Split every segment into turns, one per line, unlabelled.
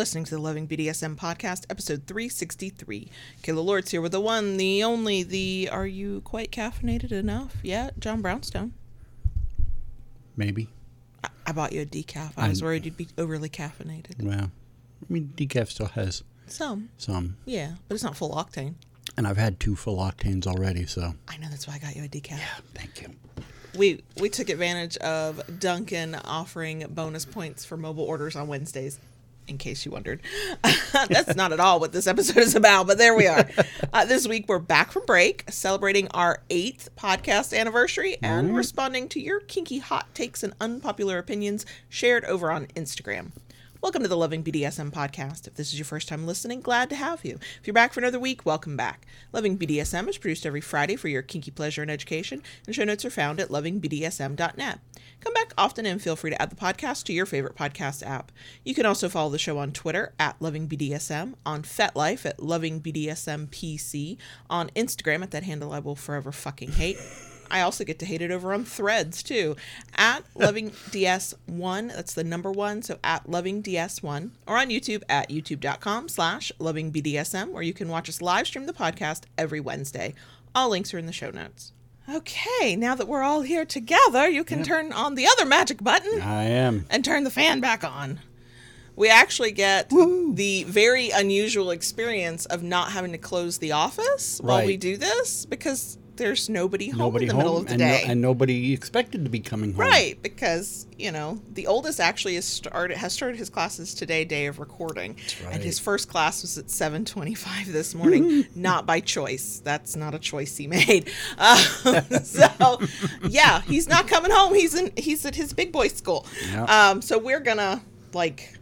listening to the Loving BDSM podcast, episode 363. Kayla Lords here with the one, the only, the Are You Quite Caffeinated Enough yet? John Brownstone.
Maybe.
I, I bought you a decaf. I was worried you'd be overly caffeinated.
Well, I mean, decaf still has
Some,
some,
yeah, but it's not full octane.
and I've had two full octanes already, so
I know that's why I got you a decaf.
Yeah, thank you.
We we took advantage of Dunkin' offering bonus points for mobile orders on Wednesdays. In case you wondered, that's not at all what this episode is about. But there we are. Uh, this week we're back from break, celebrating our eighth podcast anniversary, and responding to your kinky hot takes and unpopular opinions shared over on Instagram. Welcome to the Loving BDSM podcast. If this is your first time listening, glad to have you. If you're back for another week, welcome back. Loving BDSM is produced every Friday for your kinky pleasure and education, and show notes are found at lovingbdsm.net. Come back often and feel free to add the podcast to your favorite podcast app. You can also follow the show on Twitter at LovingBDSM, on FetLife at LovingBDSMPC, on Instagram at that handle I will forever fucking hate. I also get to hate it over on threads too. At lovingds1, that's the number one, so at lovingds1, or on YouTube at youtube.com slash lovingbdsm, where you can watch us live stream the podcast every Wednesday. All links are in the show notes. Okay, now that we're all here together, you can turn on the other magic button
I am.
and turn the fan back on. We actually get the very unusual experience of not having to close the office while we do this because there's nobody home
Nobody
in the
home,
middle of the
and, no-
day.
and nobody expected to be coming home.
Right, because you know the oldest actually has started has started his classes today, day of recording, and
right.
his first class was at seven twenty five this morning, not by choice. That's not a choice he made. Um, so, yeah, he's not coming home. He's in he's at his big boy school.
Yeah.
Um, so we're gonna like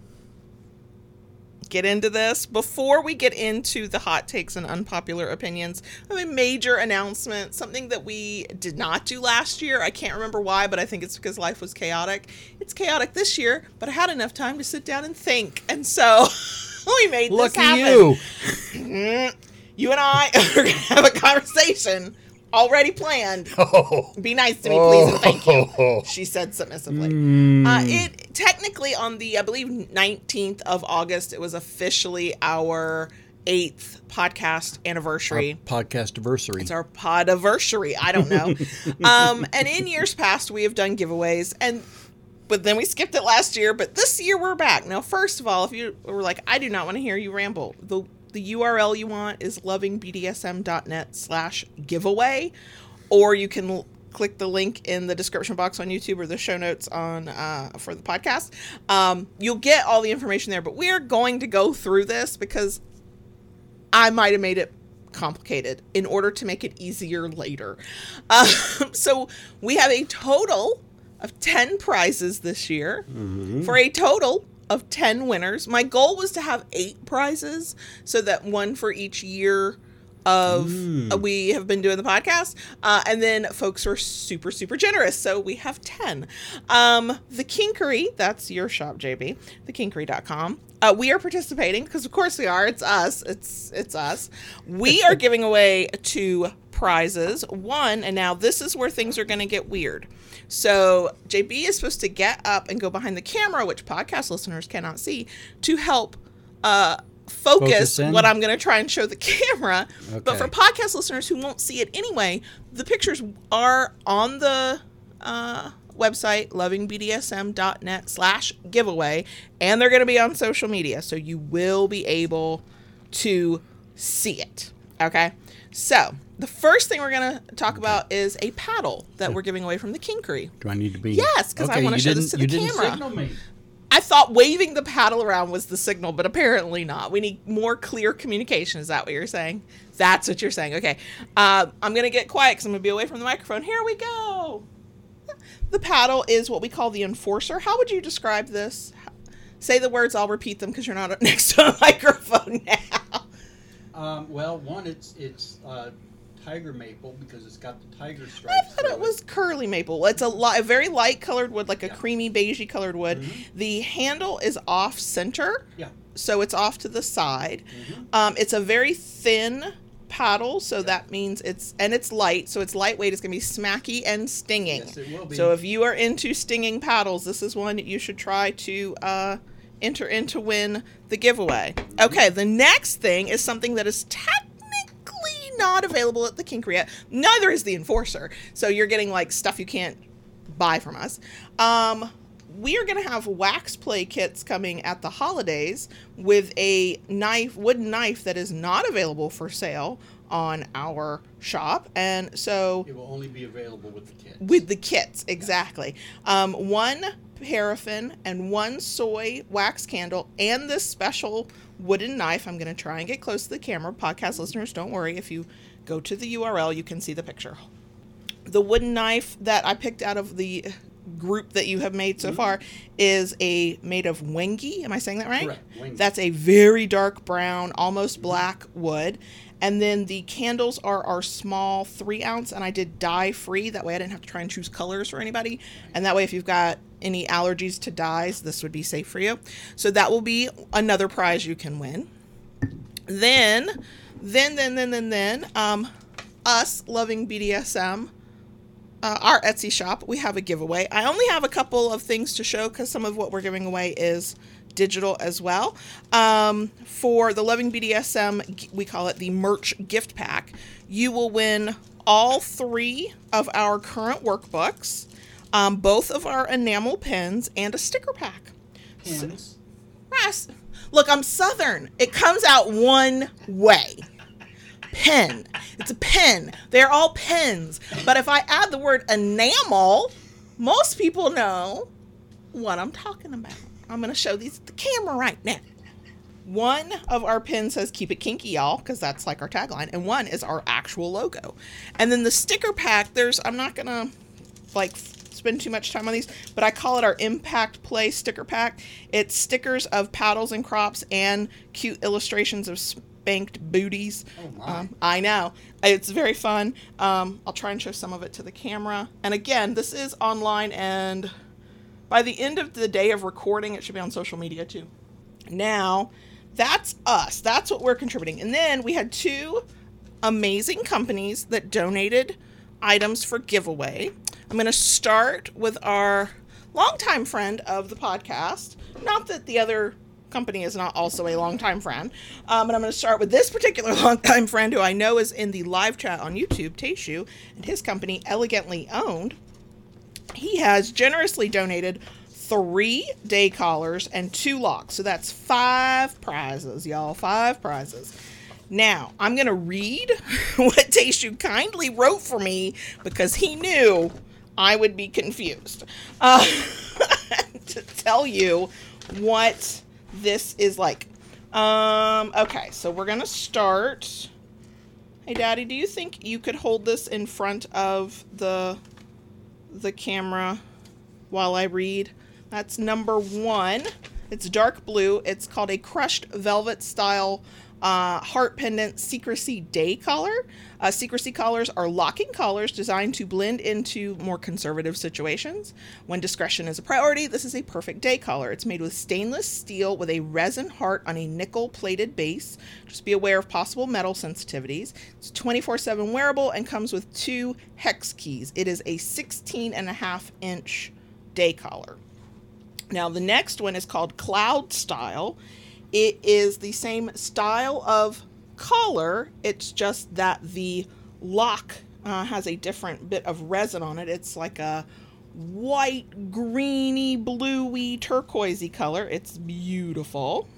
get into this. Before we get into the hot takes and unpopular opinions, I have a major announcement, something that we did not do last year. I can't remember why, but I think it's because life was chaotic. It's chaotic this year, but I had enough time to sit down and think. And so we made
Look
this
at
happen.
you. Mm-hmm.
You and I are going to have a conversation already planned.
Oh.
Be nice to me, please, and thank you
Oh.
she said submissively.
Mm.
Uh, it technically on the I believe 19th of August it was officially our eighth podcast anniversary.
Podcast anniversary.
It's our podiversary. I don't know. um, and in years past we have done giveaways and but then we skipped it last year. But this year we're back. Now, first of all, if you were like, I do not want to hear you ramble, the the URL you want is lovingbdsm.net slash giveaway, or you can l- click the link in the description box on YouTube or the show notes on uh, for the podcast. Um, you'll get all the information there. But we are going to go through this because I might have made it complicated in order to make it easier later. Um, so we have a total of 10 prizes this year for a total of 10 winners. My goal was to have eight prizes so that one for each year of uh, we have been doing the podcast uh, and then folks were super super generous so we have 10 um the kinkery that's your shop jb thekinkery.com uh, we are participating because of course we are. It's us. It's it's us. We are giving away two prizes. One and now this is where things are going to get weird. So jb is supposed to get up and go behind the camera which podcast listeners cannot see to help uh focus,
Focus
what i'm going to try and show the camera. But for podcast listeners who won't see it anyway the pictures are on the uh, website lovingbdsm.net slash giveaway and they're going to be on social media so you will be able to see it okay? So the first thing we're going to talk about is a paddle that we're giving away from the kinkery.
Do I need to be?
Yes, 'cause I
Okay,
wanna show this to the camera. I thought waving the paddle around was the signal, but apparently not. We need more clear communication. Is that what you're saying? That's what you're saying. Okay. Uh, I'm going to get quiet because I'm going to be away from the microphone. Here we go. The paddle is what we call the enforcer. How would you describe this? Say the words, I'll repeat them because you're not next to a microphone now.
Um, well, one, it's it's uh, tiger maple because it's got the tiger stripes.
I
thought
it was curly maple. It's a, li- a very light colored wood, like a
Yeah.
creamy beigey colored wood. The handle is off center.
Yeah.
so it's off to the side.
Mm-hmm.
Um, it's a very thin paddle, so that means it's and it's light, so it's lightweight. It's gonna be smacky and stinging.
Yes, it will be.
So if you are into stinging paddles, this is one that you should try to uh, enter in to win the giveaway. Okay, the next thing is something that is technically not available at the Kinkery yet. Neither is the Enforcer. So you're getting like stuff you can't buy from us. Um, we are going to have wax play kits coming at the holidays with a knife, wooden knife that is not available for sale on our shop. And so
It will only be available with the kit.
with the kits exactly um, one paraffin and one soy wax candle and this special wooden knife. I'm going to try and get close to the camera. Podcast listeners don't worry. If you go to the url you can see the picture. The wooden knife that i picked out of the group that you have made so far is a made of wenge. Am i saying that right? That's a very dark brown almost black wood. And then the candles are our small three ounce, and I did dye free. That way I didn't have to try and choose colors for anybody. And that way, if you've got any allergies to dyes, this would be safe for you. So that will be another prize you can win. Then, then, then, then, then, then, um, us loving BDSM, uh, our Etsy shop, we have a giveaway. I only have a couple of things to show because some of what we're giving away is digital as well. Um, for the Loving BDSM, we call it the merch gift pack. You will win all three of our current workbooks, um, both of our enamel pens, and a sticker pack.
Pins.
Yes. Look, I'm Southern. It comes out one way. Pen. It's a pen. They're all pens. But if I add the word enamel, most people know what I'm talking about. I'm going to show these at the camera right now. One of our pins says keep it kinky, y'all, because that's like our tagline. And one is our actual logo. And then the sticker pack, there's, I'm not going to like spend too much time on these, but I call it our Impact Play sticker pack. It's stickers of paddles and crops and cute illustrations of spanked booties.
Oh, my.
Um, I know. It's very fun. Um, I'll try and show some of it to the camera. And again, this is online, and by the end of the day of recording, it should be on social media too. Now, that's us. That's what we're contributing. And then we had two amazing companies that donated items for giveaway. I'm going to start with our longtime friend of the podcast. Not that the other company is not also a longtime friend, um, but I'm going to start with this particular longtime friend who I know is in the live chat on YouTube, Teishu, and his company, Elegantly Owned he has generously donated three day collars and two locks. So that's five prizes, y'all. Five prizes. Now, I'm going to read what Teishu kindly wrote for me because he knew I would be confused. Uh, to tell you what this is like. Um, okay, so we're going to start. Hey, Daddy, do you think you could hold this in front of the the camera while I read. That's number one. It's dark blue. It's called a crushed velvet style uh, heart pendant secrecy day collar. Uh, secrecy collars are locking collars designed to blend into more conservative situations. When discretion is a priority, this is a perfect day collar. It's made with stainless steel with a resin heart on a nickel plated base. Just be aware of possible metal sensitivities. It's 24 7 wearable and comes with two hex keys. It is a 16 and a half inch day collar. Now, the next one is called Cloud Style. It is the same style of collar, it's just that the lock uh, has a different bit of resin on it. It's like a white, greeny, bluey, turquoisey color. It's beautiful.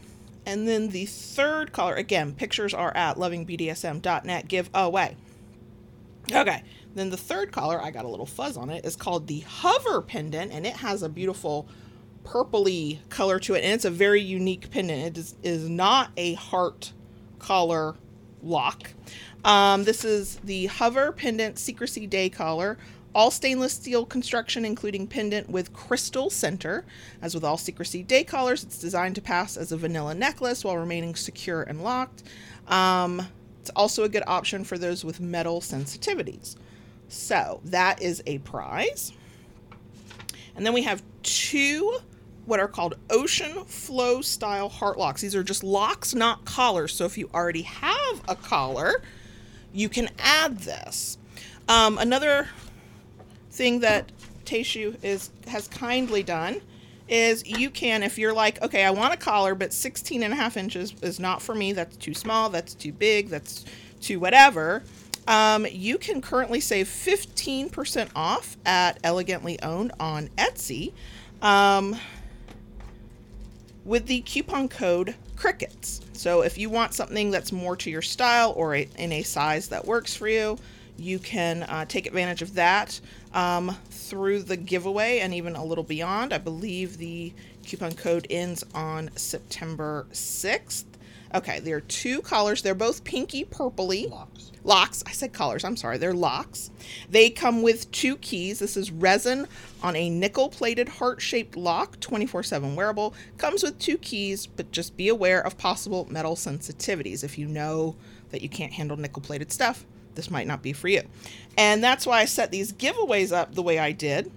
And then the third color, again, pictures are at lovingbdsm.net giveaway. Okay, then the third collar, I got a little fuzz on it, is called the Hover Pendant, and it has a beautiful purpley color to it, and it's a very unique pendant. It is, is not a heart collar lock. Um, this is the Hover Pendant Secrecy Day collar. All stainless steel construction, including pendant with crystal center. As with all Secrecy Day collars, it's designed to pass as a vanilla necklace while remaining secure and locked. Um, it's also a good option for those with metal sensitivities. So that is a prize. And then we have two what are called ocean flow style heart locks. These are just locks, not collars. So if you already have a collar, you can add this. Um, another thing that Teishu is has kindly done is you can, if you're like, okay, I want a collar, but 16 and a half inches is not for me. That's too small. That's too big. That's too whatever. Um, you can currently save 15% off at Elegantly Owned on Etsy um, with the coupon code CRICKETS. So if you want something that's more to your style or in a size that works for you, you can uh, take advantage of that um, through the giveaway and even a little beyond. I believe the coupon code ends on September 6th. Okay, there are two collars. They're both pinky purpley.
Locks.
Locks. I said collars. I'm sorry. They're locks. They come with two keys. This is resin on a nickel plated heart shaped lock, 24 7 wearable. Comes with two keys, but just be aware of possible metal sensitivities. If you know that you can't handle nickel plated stuff, this might not be for you. And that's why I set these giveaways up the way I did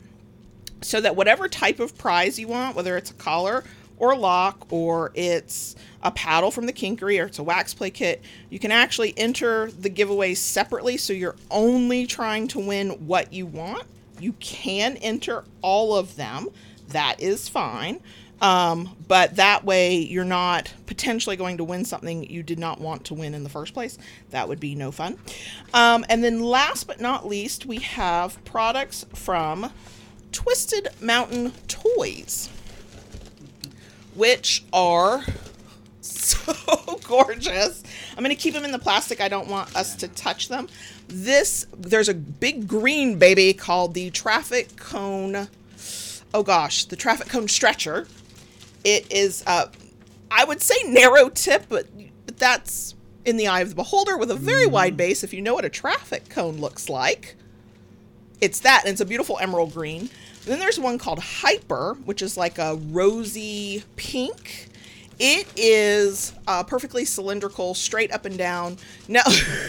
so that whatever type of prize you want, whether it's a collar or lock or it's a paddle from the Kinkery or it's a wax play kit, you can actually enter the giveaways separately so you're only trying to win what you want. You can enter all of them. That is fine. Um, but that way you're not potentially going to win something you did not want to win in the first place. That would be no fun. Um, and then last but not least, we have products from Twisted Mountain Toys, which are so gorgeous. I'm going to keep them in the plastic. I don't want us to touch them. This, there's a big green baby called the Traffic Cone. Oh gosh, the Traffic Cone Stretcher. It is, uh, I would say narrow tip, but, but that's in the eye of the beholder with a very wide base. If you know what a traffic cone looks like, it's that, and it's a beautiful emerald green. Then there's one called Hyper, which is like a rosy pink. It is uh, perfectly cylindrical, straight up and down. No,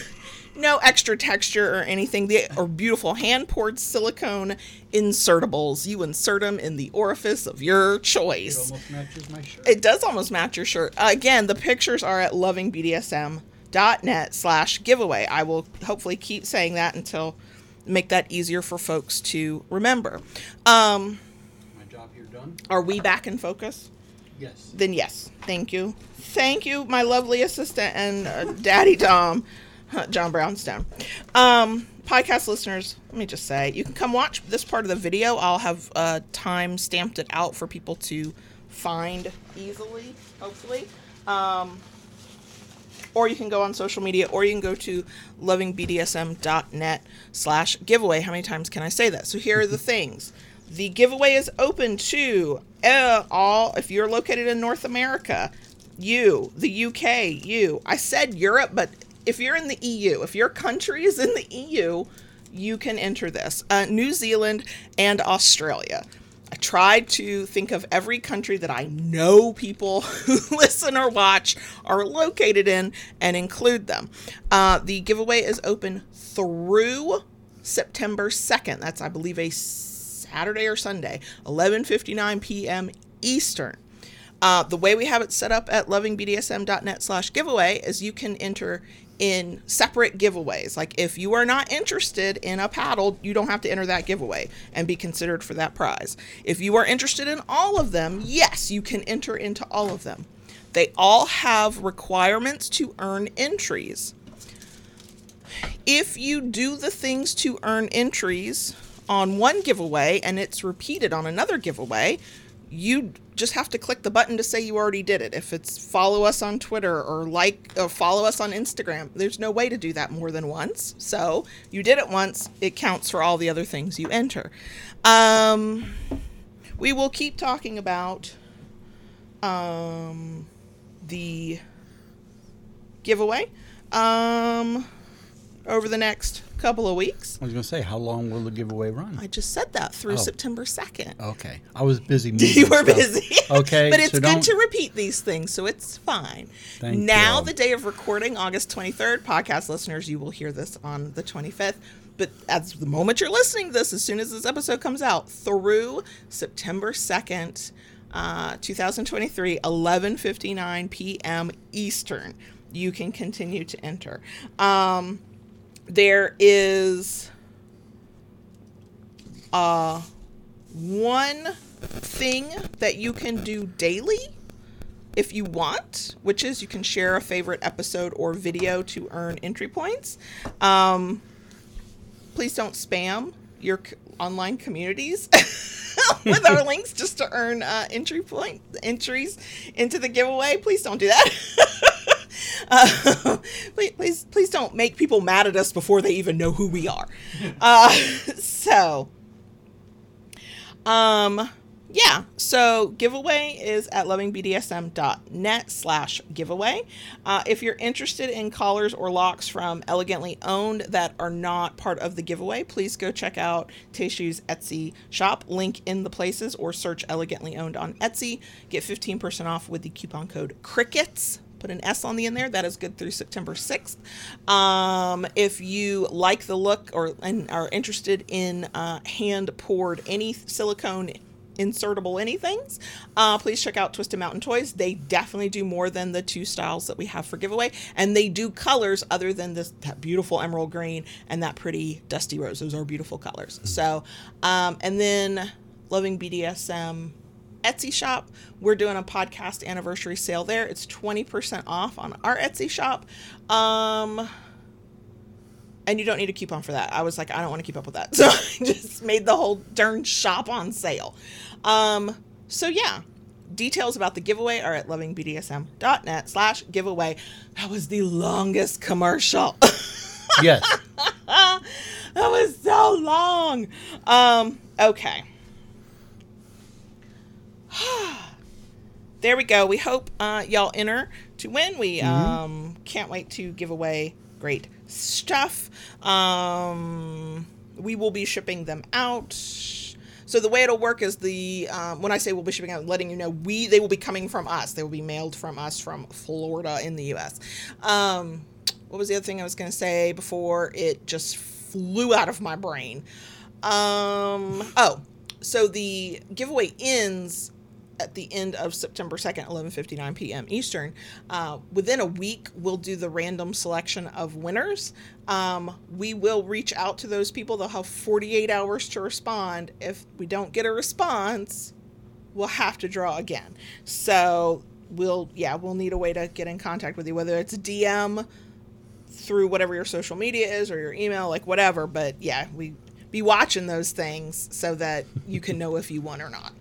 no extra texture or anything. They are beautiful hand poured silicone insertables. You insert them in the orifice of your
It
choice.
almost matches my shirt.
It does almost match your shirt. Uh, again, the pictures are at lovingbdsm.net slash giveaway. I will hopefully keep saying that until make that easier for folks to remember. Um,
my job here done.
are we back in focus?
Yes.
Then yes. Thank you. Thank you, my lovely assistant and uh, Daddy Tom, uh, John Brownstone. Um, podcast listeners, let me just say, you can come watch this part of the video. I'll have uh, time stamped it out for people to find easily, hopefully. Um, or you can go on social media, or you can go to lovingbdsm.net slash giveaway. How many times can I say that? So here are the things. The giveaway is open to uh, all, if you're located in North America, you, the UK, you. I said Europe, but if you're in the EU, if your country is in the EU, you can enter this. Uh, New Zealand and Australia. I tried to think of every country that I know people who listen or watch are located in and include them. Uh, the giveaway is open through September 2nd. That's, I believe, a Saturday or Sunday, 11:59 p.m. Eastern. Uh, the way we have it set up at lovingbdsm.net slash giveaway is you can enter in separate giveaways. Like if you are not interested in a paddle, you don't have to enter that giveaway and be considered for that prize. If you are interested in all of them, yes, you can enter into all of them. They all have requirements to earn entries. If you do the things to earn entries on one giveaway and it's repeated on another giveaway, you just have to click the button to say you already did it. If it's follow us on Twitter or like or follow us on Instagram, there's no way to do that more than once. So you did it once, it counts for all the other things you enter. Um, we will keep talking about um, the giveaway um, over the next couple of weeks.
I was going to say, how long will the giveaway run?
I just said that through
Oh.
September 2nd.
Okay. I was busy moving
You were
stuff.
busy.
Okay,
but it's
so
good
don't-
to repeat these things, so it's fine.
Thank
now,
you.
the day of recording, August 23rd, podcast listeners, you will hear this on the 25th. But as the moment you're listening to this, as soon as this episode comes out, through September 2nd, uh, 2023, 11:59 p.m. Eastern, you can continue to enter. Um, there is uh one thing that you can do daily if you want, which is you can share a favorite episode or video to earn entry points. Um, please don't spam your c- online communities with our links just to earn uh, entry point entries into the giveaway. Please don't do that. uh, please, please, don't make people mad at us before they even know who we are. Uh, so, um, yeah, so giveaway is at lovingbdsm.net slash giveaway. Uh, if you're interested in collars or locks from Elegantly Owned that are not part of the giveaway, please go check out Teishu's Etsy shop. Link in the places or search Elegantly Owned on Etsy. Get 15% off with the coupon code CRICKETS put an S on the end there. That is good through September 6th. Um, if you like the look or and are interested in uh, hand poured any silicone insertable anythings, uh, please check out Twisted Mountain Toys. They definitely do more than the two styles that we have for giveaway, and they do colors other than this that beautiful emerald green and that pretty dusty rose. Those are beautiful colors. So, um, and then Loving BDSM Etsy shop. We're doing a podcast anniversary sale there. It's 20% off on our Etsy shop. Um, and you don't need a coupon for that. I was like, I don't want to keep up with that. So I just made the whole darn shop on sale. Um, so yeah, details about the giveaway are at lovingbdsm.net slash giveaway. That was the longest commercial.
Yes.
that was so long. Um, okay. there we go. We hope uh, y'all enter to win. We um, can't wait to give away great stuff. Um, we will be shipping them out. So the way it'll work is the um, when I say we'll be shipping out, letting you know we they will be coming from us. They will be mailed from us from Florida in the U.S. Um, what was the other thing I was going to say before it just flew out of my brain? Um, oh, so the giveaway ends at the end of September 2nd, 11:59 p.m. Eastern. Uh, within a week, we'll do the random selection of winners. Um, we will reach out to those people. They'll have 48 hours to respond. If we don't get a response, we'll have to draw again. So we'll yeah we'll need a way to get in contact with you, whether it's DM through whatever your social media is or your email, like whatever. But yeah, we be watching those things so that you can know if you won or not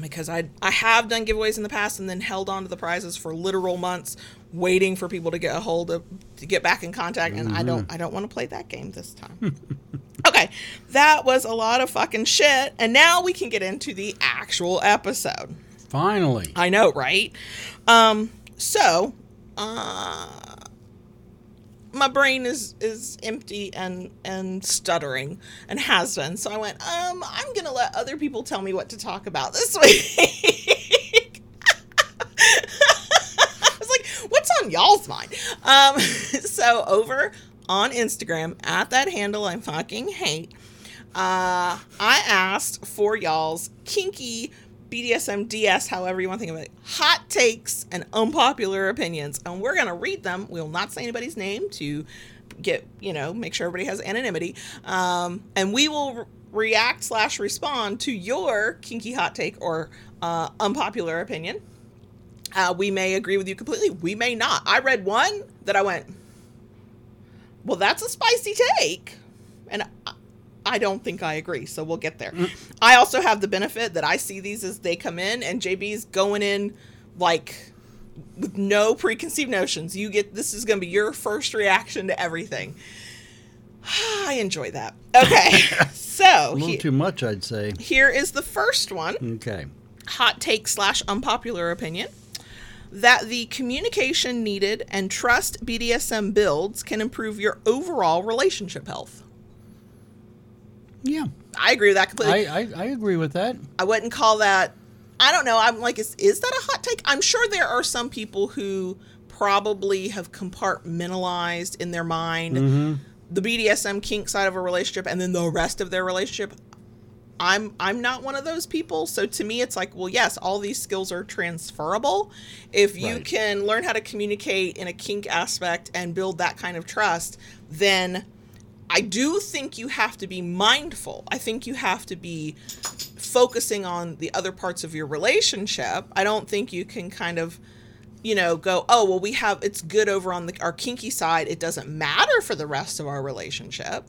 because I I have done giveaways in the past and then held on to the prizes for literal months waiting for people to get a hold of to get back in contact and I don't I don't want to play that game this time. okay, that was a lot of fucking shit and now we can get into the actual episode.
Finally.
I know, right? Um so uh my brain is is empty and and stuttering and has been. So I went, um, I'm gonna let other people tell me what to talk about this week. I was like, what's on y'all's mind? Um, so over on Instagram at that handle I fucking hate. Uh, I asked for y'all's kinky BDSM DS, however you want to think of it, hot takes and unpopular opinions. And we're going to read them. We will not say anybody's name to get, you know, make sure everybody has anonymity. Um, and we will re- react slash respond to your kinky hot take or uh, unpopular opinion. Uh, we may agree with you completely. We may not. I read one that I went, well, that's a spicy take. And I, don't think I agree, so we'll get there. Mm. I also have the benefit that I see these as they come in, and JB's going in like with no preconceived notions. You get this is going to be your first reaction to everything. I enjoy that. Okay, so
A little
he-
too much, I'd say.
here is the first one
Okay.
hot take slash unpopular opinion that the communication needed and trust BDSM builds can improve your overall relationship health.
Yeah.
I agree with that completely.
I, I, I agree with that.
I wouldn't call that. I don't know. I'm like, is, is that a hot take? I'm sure there are some people who probably have compartmentalized in their mind mm-hmm. the BDSM kink side of a relationship and then the rest of their relationship. I'm I'm not one of those people. So to me, it's like, well, yes, all these skills are transferable. If you
Right.
can learn how to communicate in a kink aspect and build that kind of trust, then I do think you have to be mindful. I think you have to be focusing on the other parts of your relationship. I don't think you can kind of, you know, go, oh, well, we have it's good over on the our kinky side. It doesn't matter for the rest of our relationship.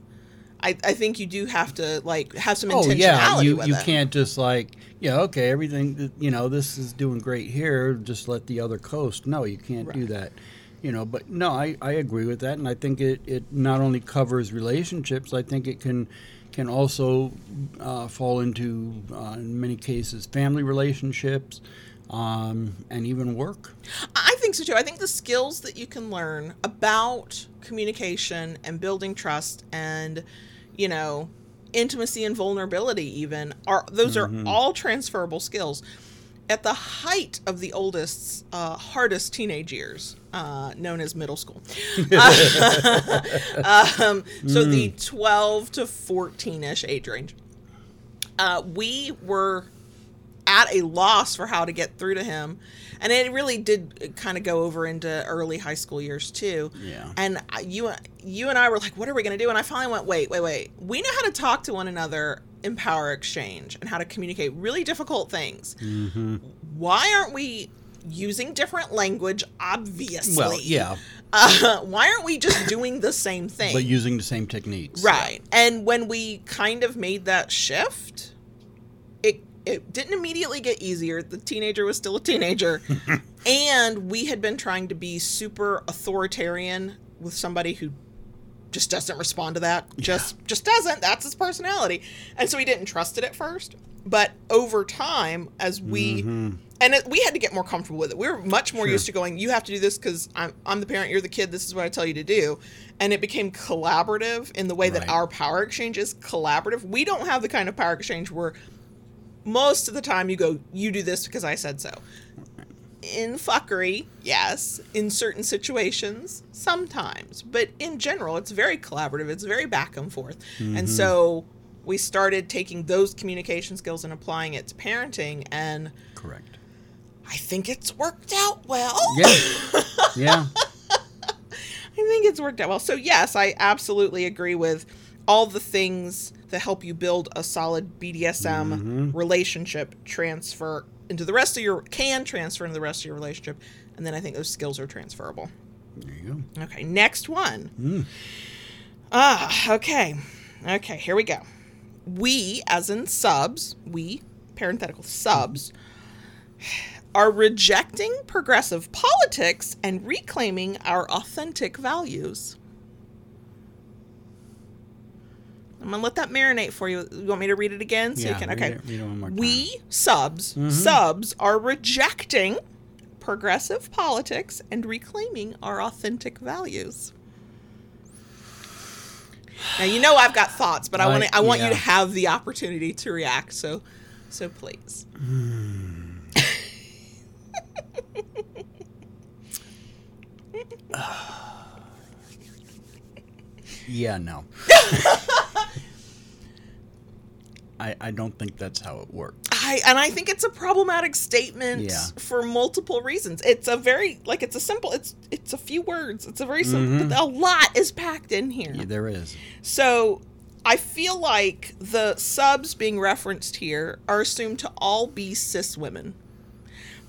I, I think you do have to like have some intentionality
Oh yeah, you you
it.
can't just like yeah okay everything you know this is doing great here just let the other coast. No, you can't do that. You know, but no, I, I agree with that, and I think it, it not only covers relationships. I think it can can also uh, fall into uh, in many cases family relationships, um, and even work.
I think so too. I think the skills that you can learn about communication and building trust and, you know, intimacy and vulnerability even are those are all transferable skills. At the height of the oldest, uh, hardest teenage years, uh, known as middle school, um, so the twelve to fourteen ish age range, uh, we were at a loss for how to get through to him. And it really did kind of go over into early high school years too.
Yeah.
And you you and I were like, what are we going to do? And I finally went, wait, wait, wait. We know how to talk to one another in power exchange and how to communicate really difficult things.
Mm-hmm.
Why aren't we using different language? Obviously.
Well, yeah,
Uh, why aren't we just doing the same thing?
but using the same techniques.
Right. And when we kind of made that shift, it didn't immediately get easier. The teenager was still a teenager. and we had been trying to be super authoritarian with somebody who just doesn't respond to that. Just just doesn't. That's his personality. And so we didn't trust it at first. But over time, as we mm-hmm. and it, we had to get more comfortable with it. We were much more
Sure.
used to going, "You have to do this because I'm I'm the parent, you're the kid. This is what I tell you to do," and it became collaborative in the way that our power exchange is collaborative. We don't have the kind of power exchange where most of the time you go, "You do this because I said so." In fuckery, yes. In certain situations, sometimes. But in general, it's very collaborative. It's very back and forth. And mm-hmm. so we started taking those communication skills and applying it to parenting and
Correct.
I think it's worked out well.
Yeah. yeah.
I think it's worked out well. So yes, I absolutely agree with all the things that help you build a solid BDSM relationship transfer into the rest of your can transfer into the rest of your relationship. And then I think those skills are transferable.
There you go.
Okay, next one. Ah, okay. Okay, here we go. We, as in subs, we, parenthetical subs, are rejecting progressive politics and reclaiming our authentic values. I'm gonna let that marinate for you. You want me to read it again? So
Yeah,
you can
read
okay.
it- read it one more time.
we subs mm-hmm. subs are rejecting progressive politics and reclaiming our authentic values. Now you know I've got thoughts, but I want
I-
to, I want you to have the opportunity to react. So so please.
Yeah, no. I, I don't think that's how it works.
I and I think it's a problematic statement
Yeah.
for multiple reasons. It's a very like it's a simple it's it's a few words. It's a very simple but a lot is packed in here.
Mm-hmm. Yeah, there is.
So I feel like the subs being referenced here are assumed to all be cis women.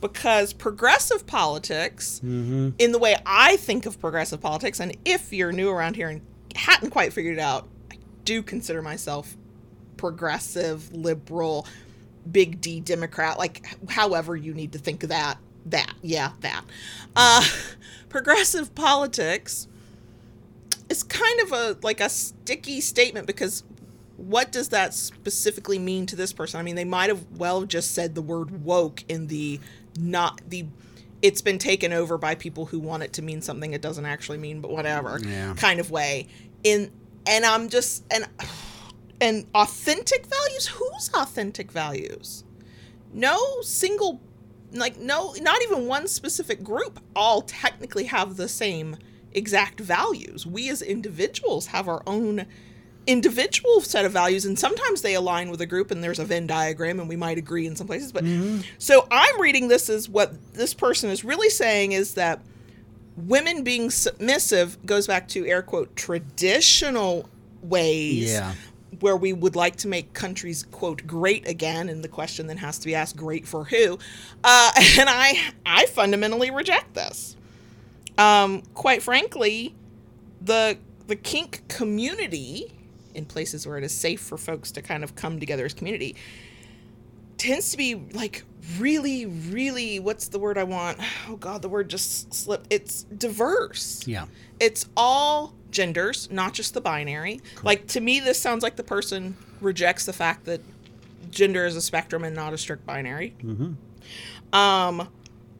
Because progressive politics,
Mm-hmm.
in the way I think of progressive politics, and if you're new around here and hadn't quite figured it out, I do consider myself progressive, liberal, big D Democrat, like however you need to think of that. That, yeah, that. Uh, progressive politics is kind of a like a sticky statement because what does that specifically mean to this person? I mean, they might have well just said the word woke in the not the it's been taken over by people who want it to mean something it doesn't actually mean, but whatever
Yeah.
kind of way. In and I'm just and and authentic values. Whose authentic values? No single like no not even one specific group all technically have the same exact values we as individuals have our own individual set of values and sometimes they align with a group and there's a venn diagram and we might agree in some places but mm-hmm. so i'm reading this as what this person is really saying is that women being submissive goes back to air quote traditional ways
Yeah.
Where we would like to make countries quote great again and the question then has to be asked great for who? Uh, and i i fundamentally reject this. Um, quite frankly the the kink community in places where it is safe for folks to kind of come together as community tends to be like really really what's the word i want? Oh god the word just slipped. It's diverse.
Yeah.
it's all genders, not just the binary. Like to me, this sounds like the person rejects the fact that gender is a spectrum and not a strict binary. Um,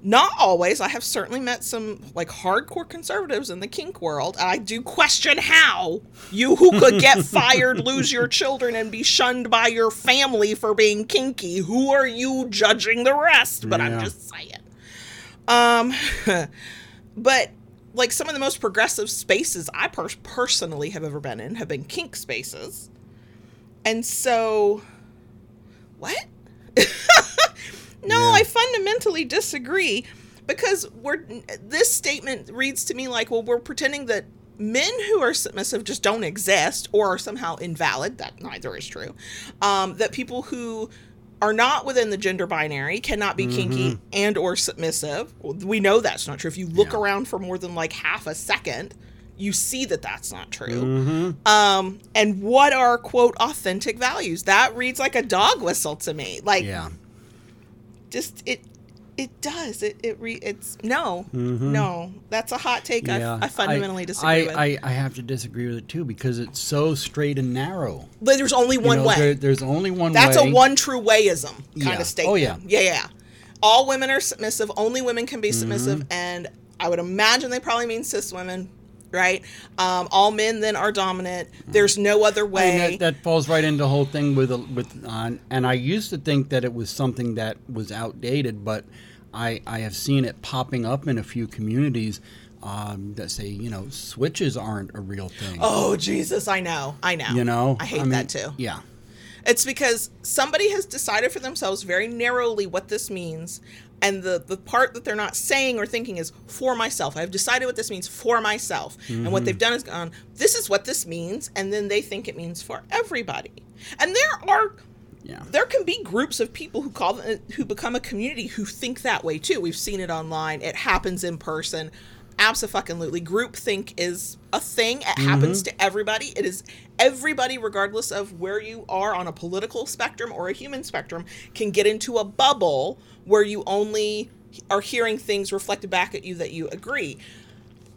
not always. I have certainly met some like hardcore conservatives in the kink world. I do question how you who could get fired, lose your children, and be shunned by your family for being kinky. Who are you judging the rest? But I'm just saying. Um, but like some of the most progressive spaces I per- personally have ever been in have been kink spaces. And so, what? no,
Yeah.
I fundamentally disagree because we're this statement reads to me like, well, we're pretending that men who are submissive just don't exist or are somehow invalid. That neither is true. Um, that people who are not within the gender binary cannot be kinky and or submissive. We know that's not true. If you look
Yeah.
around for more than like half a second, you see that that's not true.
Mm-hmm.
Um, and what are quote authentic values? That reads like a dog whistle to me. Like
Yeah.
just it it does. It it re it's no.
Mhm.
No. That's a hot take
Yeah.
I, I fundamentally disagree
I,
with.
I, I have to disagree with it too because it's so straight and narrow.
but there's only
You
one
know,
way.
there- there's only one
That's
way.
a one true wayism kind
Yeah.
of statement.
Oh, yeah.
Yeah, yeah. All women are submissive. Only women can be submissive.
Mm-hmm.
And I would imagine they probably mean cis women, right? Um, all men then are dominant. There's no other
I mean,
way.
that, that falls right into the whole thing with with uh, and I used to think that it was something that was outdated, but I I have seen it popping up in a few communities um, that say you know switches aren't a real thing.
oh, Jesus. I know. I know.
you know,
I hate
mean,
that too.
Yeah,
It's because somebody has decided for themselves very narrowly what this means. And the, the part that they're not saying or thinking is for myself. I've decided what this means for myself. And what mm-hmm. they've done is gone, this is what this means. And then they think it means for everybody. And there are
yeah,
there can be groups of people who call them, who become a community who think that way too. We've seen it online. It happens in person. Absolutely. Groupthink is a thing. It mm-hmm. happens to everybody. It is everybody, regardless of where you are on a political spectrum or a human spectrum, can get into a bubble where you only are hearing things reflected back at you that you agree.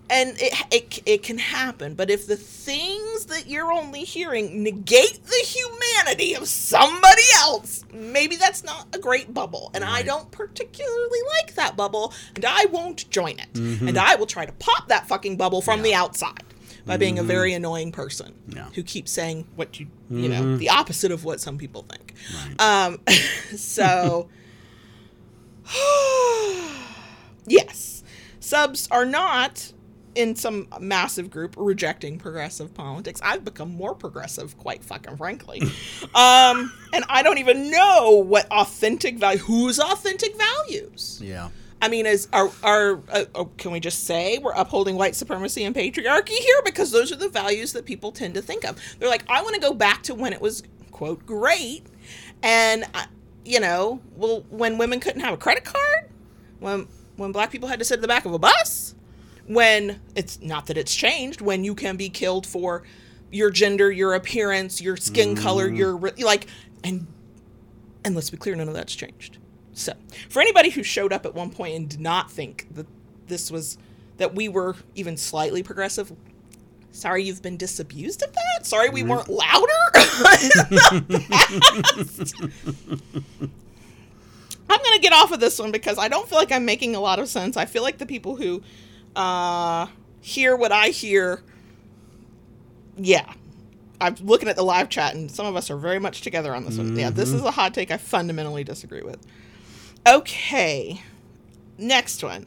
And it, it it can happen but if the things that you're only hearing negate the humanity of somebody else maybe that's not a great bubble. And i don't particularly like that bubble and i won't join it. Mm-hmm. And i will try to pop that fucking bubble from the outside by being a mm-hmm. very annoying person
Yeah.
who keeps saying what you you know mm-hmm. the opposite of what some people think. Um so yes. Subs are not in some massive group rejecting progressive politics. I've become more progressive quite fucking frankly. Um and i don't even know what authentic value whose authentic values?
Yeah.
I mean, is are are uh, uh, can we just say we're upholding white supremacy and patriarchy here? Because those are the values that people tend to think of. They're like, I want to go back to when it was quote great, and uh, you know, well, when women couldn't have a credit card, when when black people had to sit at the back of a bus, when it's not that it's changed, when you can be killed for your gender, your appearance, your skin color, mm. your like, and and let's be clear, none of that's changed. So, for anybody who showed up at one point and did not think that this was that we were even slightly progressive, sorry you've been disabused of that. Sorry we weren't louder. in the past. I'm gonna get off of this one because I don't feel like I'm making a lot of sense. I feel like the people who uh, hear what I hear, yeah, I'm looking at the live chat, and some of us are very much together on this one. Yeah, this is a hot take I fundamentally disagree with. Okay, next one.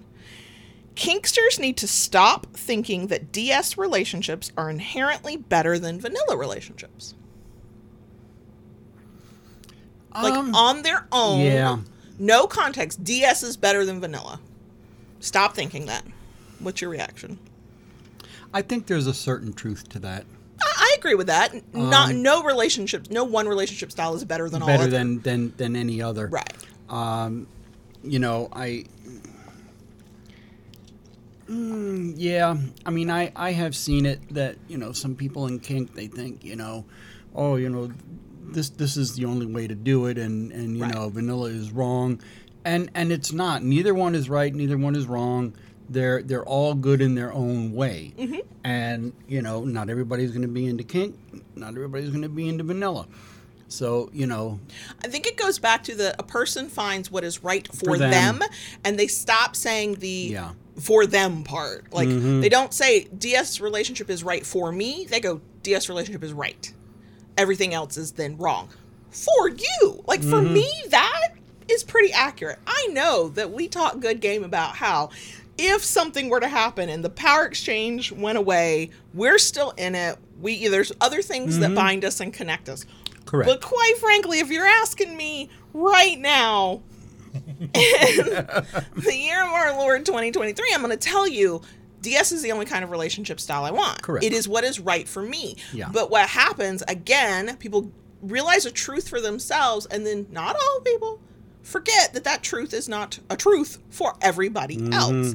Kinksters need to stop thinking that DS relationships are inherently better than vanilla relationships. Like
Um,
on their own,
yeah.
no context, DS is better than vanilla. Stop thinking that. What's your reaction?
I think there's a certain truth to that.
I, agree with that. Not no relationships, no one relationship style is better than all
better than, than than any other.
right.
Um, you know, I. Mm, yeah, I mean, I, I have seen it that you know some people in kink they think you know, oh you know, this this is the only way to do it, and and you
Right.
know vanilla is wrong, and and it's not. Neither one is right. Neither one is wrong. They're they're all good in their own way,
Mm-hmm.
and you know not everybody's going to be into kink. Not everybody's going to be into vanilla. So you know,
I think it goes back to the a person finds what is right for,
For them.
them. and they stop saying the
Yeah.
For them part. Like mm-hmm. they don't say DS relationship is right for me. They go DS relationship is right. Everything else is then wrong. For you. Like for mm-hmm. me that is pretty accurate. I know that we talk good game about how if something were to happen and the power exchange went away, we're still in it. We there's other things that mm-hmm. bind us and connect us.
Correct.
But quite frankly, if you're asking me right now, the year of our Lord 2023, I'm going to tell you DS is the only kind of relationship style I want.
Correct.
It is what is right for me.
Yeah.
But what happens, again, people realize a truth for themselves, and then not all people forget that that truth is not a truth for everybody
Mm-hmm.
else.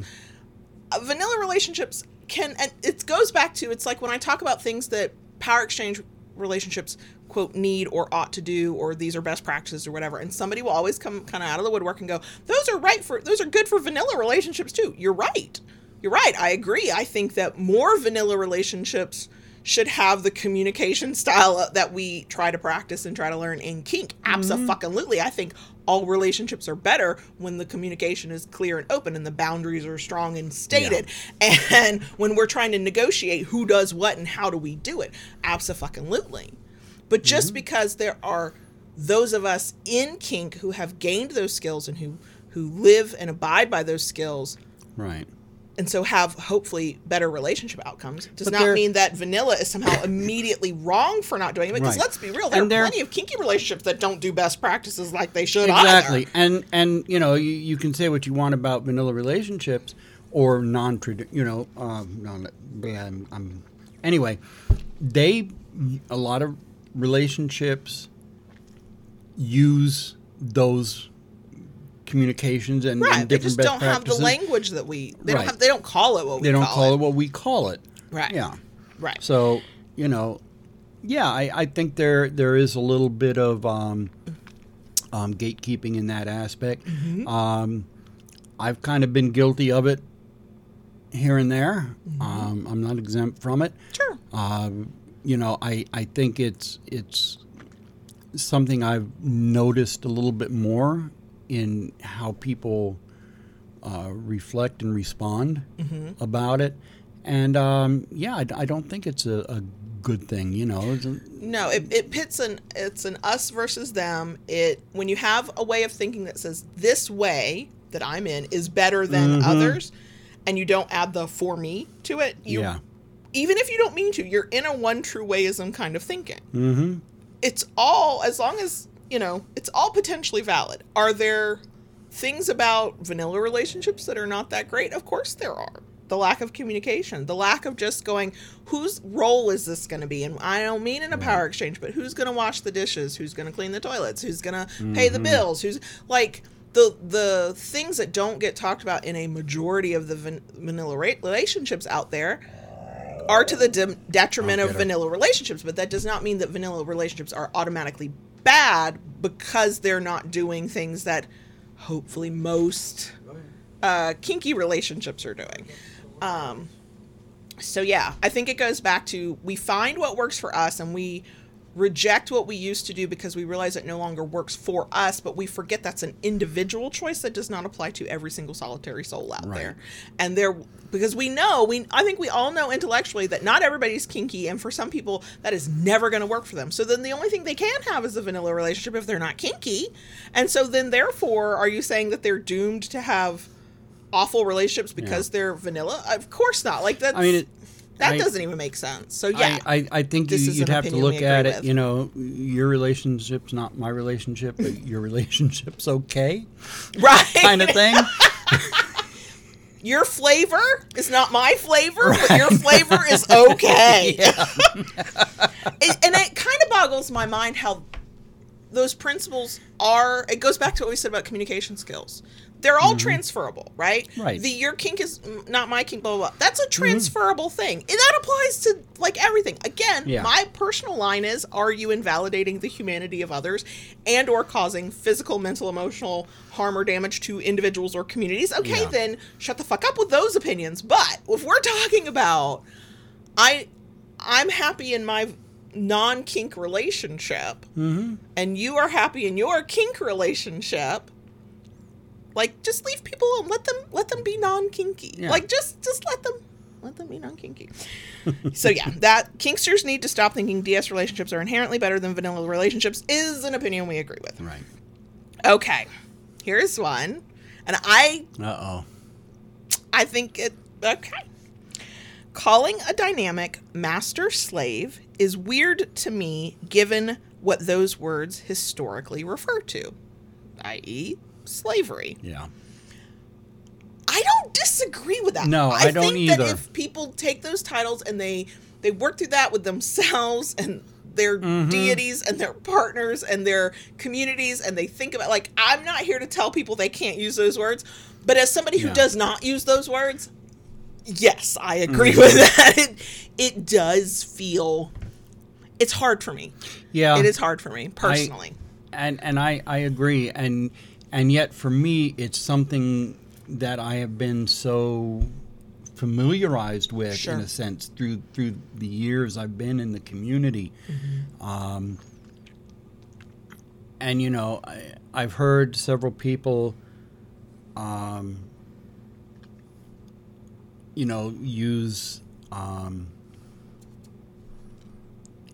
Uh, vanilla relationships can, and it goes back to it's like when I talk about things that power exchange relationships quote need or ought to do or these are best practices or whatever. And somebody will always come kind of out of the woodwork and go those are right for those are good for vanilla relationships too. You're right. You're right. I agree. I think that more vanilla relationships should have the communication style that we try to practice and try to learn in kink. Mm-hmm. Absolutely. I think all relationships are better when the communication is clear and open and the boundaries are strong and stated. And when we're trying to negotiate who does what and how do we do it. Absolutely but just because there are those of us in kink who have gained those skills and who who live and abide by those skills
right.
and so have hopefully better relationship outcomes does
But
not mean that vanilla is somehow immediately wrong for not doing it because
Right.
let's be real there
And
are plenty of kinky relationships that don't do best practices like they should
exactly
either.
and and you know you, you can say what you want about vanilla relationships or non you know um, non I'm, I'm, anyway they a lot of relationships use those communications and,
right
and
they just don't have the language that we they
Right.
don't have they don't call it what we
they don't
call,
call
it.
it what we call it
right
yeah
right
so you know, yeah, I, I think there there is a little bit of um, um, gatekeeping in that aspect.
Mm-hmm.
Um, I've kind of been guilty of it here and there.
Mm-hmm.
Um, I'm not exempt from it.
sure
Um, you know, I, I think it's it's something I've noticed a little bit more in how people uh, reflect and respond
Mm-hmm.
about it. And um, yeah, I, I don't think it's a, a good thing. You know,
No, it, it pits an it's an us versus them. It when you have a way of thinking that says this way that I'm in is better than
Mm-hmm.
others, and you don't add the for me to it. You,
yeah.
Even if you don't mean to, you're in a one true wayism kind of thinking.
Mm-hmm.
It's all as long as you know it's all potentially valid. Are there things about vanilla relationships that are not that great? Of course there are. The lack of communication, the lack of just going, whose role is this going to be? And I don't mean in a power exchange, but who's going to wash the dishes? Who's going to clean the toilets? Who's going to pay the bills? Who's like the the things that don't get talked about in a majority of the van- vanilla relationships out there are to the de- detriment of vanilla relationships, but that does not mean that vanilla relationships are automatically bad because they're not doing things that hopefully most uh, kinky relationships are doing. Um, so yeah, I think it goes back to we find what works for us and we reject what we used to do because we realize it no longer works for us, but we forget that's an individual choice that does not apply to every single solitary soul out
Right.
there. And there because we know, we I think we all know intellectually that not everybody's kinky and for some people that is never going to work for them. So then the only thing they can have is a vanilla relationship if they're not kinky. And so then therefore are you saying that they're doomed to have awful relationships because they're vanilla? Of course not. Like that.
I mean, it,
that
I-
doesn't even make sense. So yeah,
I, I, I think you, you'd have to look at it.
with.
You know, your relationship's not my relationship, but your relationship's okay,
right.
kind of thing.
your flavor is not my flavor, but your flavor is okay. It- and it kind of boggles my mind how those principles are. It goes back to what we said about communication skills. They're all transferable, right?
Right.
The your kink is not my kink. Blah blah. blah. That's a transferable thing. And that applies to like everything. Again,
Yeah.
my personal line is: Are you invalidating the humanity of others, and or causing physical, mental, emotional harm or damage to individuals or communities? Okay,
Yeah.
then shut the fuck up with those opinions. But if we're talking about I I'm happy in my non kink relationship
Mm-hmm.
and you are happy in your kink relationship. Like just leave people alone. Let them let them be non kinky.
Yeah.
Like just just let them let them be non kinky. so yeah, that kinksters need to stop thinking DS relationships are inherently better than vanilla relationships is an opinion we agree with.
Right.
Okay. Here's one. And I
Uh oh.
I think it okay. Calling a dynamic master slave is weird to me given what those words historically refer to, i.e., slavery.
Yeah.
I don't disagree with that.
No, I don't
think that
either.
if people take those titles and they they work through that with themselves and their
Mm-hmm.
deities and their partners and their communities and they think about like I'm not here to tell people they can't use those words, but as somebody who
Yeah.
does not use those words, yes, I agree
Mm-hmm.
with that. It it does feel it's hard for me.
Yeah.
It is hard for me personally.
and and I, I agree and and yet for me it's something that I have been so familiarized with
Sure.
in a sense through through the years I've been in the community um, and you know I, I've heard several people um, you know use um,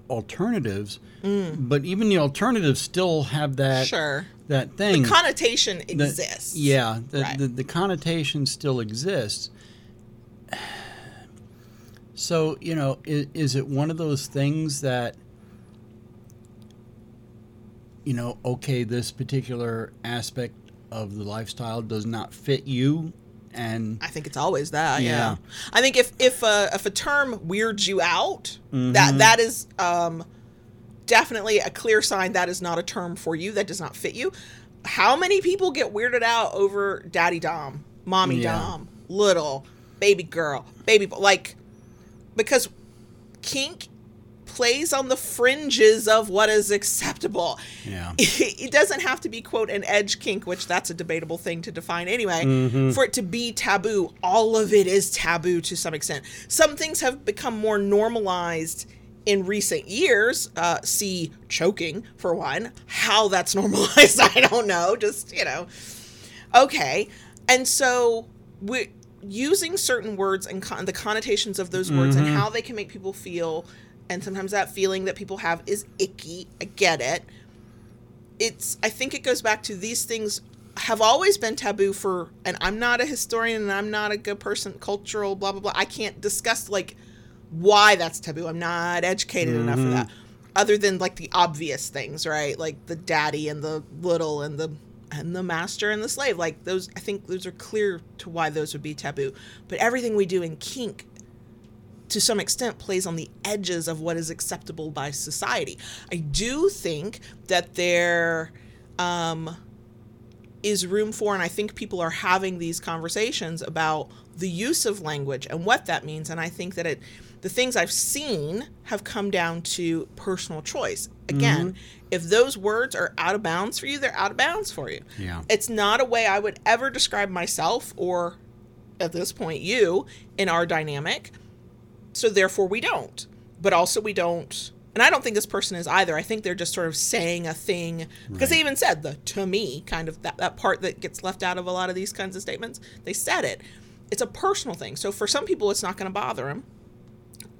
alternatives but even the alternatives still have that
sure.
That thing
The connotation
the-
exists.
yeah, the,
Right.
the, the connotation still exists. So, you know, is, is it one of those things that, you know, okay, this particular aspect of the lifestyle does not fit you? And
I think it's always that. Yeah.
Yeah.
I think if if a if a term weirds you out,
Mm-hmm.
that that is um, definitely a clear sign that is not a term for you. That does not fit you. How many people get weirded out over daddy dom, mommy
Yeah.
dom, little baby girl, baby like because kink plays on the fringes of what is acceptable
yeah.
it doesn't have to be quote an edge kink which that's a debatable thing to define anyway mm-hmm. for it to be taboo all of it is taboo to some extent some things have become more normalized in recent years uh, see choking for one. How that's normalized i don't know just you know. Okay and so we using certain words and con- the connotations of those words and how they can make people feel and sometimes that feeling that people have is icky i get it. It's i think it goes back to these things have always been taboo for and i'm not a historian and i'm not a good person cultural blah blah blah i can't discuss like why that's taboo. I'm not educated enough for that. Other than like the obvious things right? Like the daddy and the little and the and the master and the slave. Like those i think those are clear to why those would be taboo. But everything we do in kink to some extent plays on the edges of what is acceptable by society. I do think that there um, is room for, and I think people are having these conversations about the use of language and what that means. And I think that it, the things I've seen have come down to personal choice. Again, mm-hmm. if those words are out of bounds for you, they're out of bounds for you.
Yeah.
It's not a way I would ever describe myself or at this point you in our dynamic. So therefore we don't. But also we don't and i don't think this person is either. I think they're just sort of saying a thing. Because they even said the to me kind of that, that part that gets left out of a lot of these kinds of statements they said it. It's a personal thing. So for some people it's not going to bother them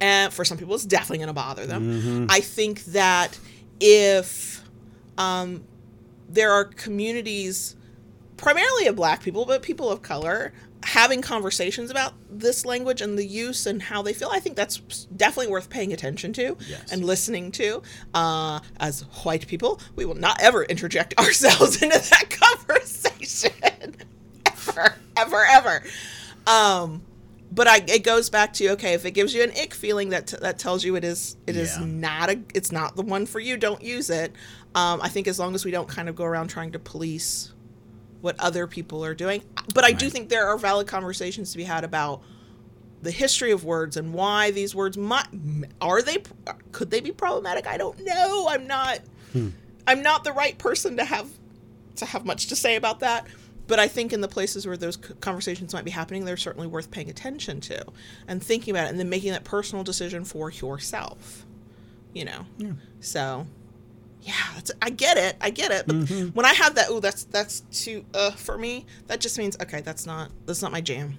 and for some people it's definitely going to bother them i think that if um, there are communities primarily of black people, but people of color having conversations about this language and the use and how they feel. I think that's definitely worth paying attention to
Yes.
and listening to. Uh, as white people, we will not ever interject ourselves into that conversation. ever, ever, ever. Um, but I, it goes back to okay, if it gives you an ick feeling, that t- that tells you it is it is
Yeah.
not a it's not the one for you. Don't use it. Um, I think as long as we don't kind of go around trying to police what other people are doing, but I do think there are valid conversations to be had about the history of words and why these words might are they could they be problematic i don't know i'm not i'm not the right person to have to have much to say about that but i think in the places where those conversations might be happening they're certainly worth paying attention to and thinking about it and then making that personal decision for yourself you know so yeah that's, i get it i get it but when i have that oh that's that's too uh for me that just means okay that's not that's not my jam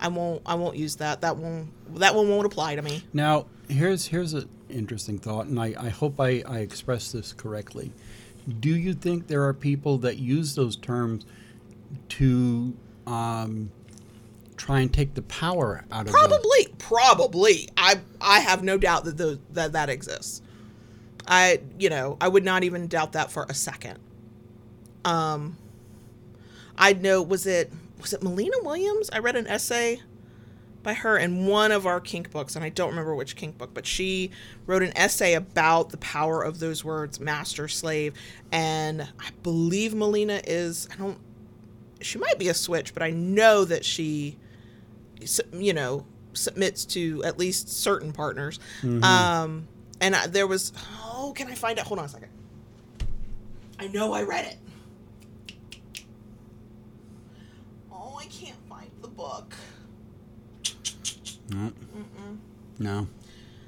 I won't. I won't use that. That won't. That one won't apply to me.
Now, here's here's an interesting thought, and I, I hope I, I express this correctly. Do you think there are people that use those terms to um, try and take the power out of
Probably. Probably. I. I have no doubt that those that that exists. I. You know. I would not even doubt that for a second. Um. I know. Was it. Was it Mollena Williams? I read an essay by her in one of our kink books, and I don't remember which kink book, but she wrote an essay about the power of those words, master, slave, and I believe Mollena is. I don't. She might be a switch, but I know that she, you know, submits to at least certain partners. Um, and I, there was. Oh, can I find it? Hold on a second. I know I read it. Oh, I can't find the book.
No. No.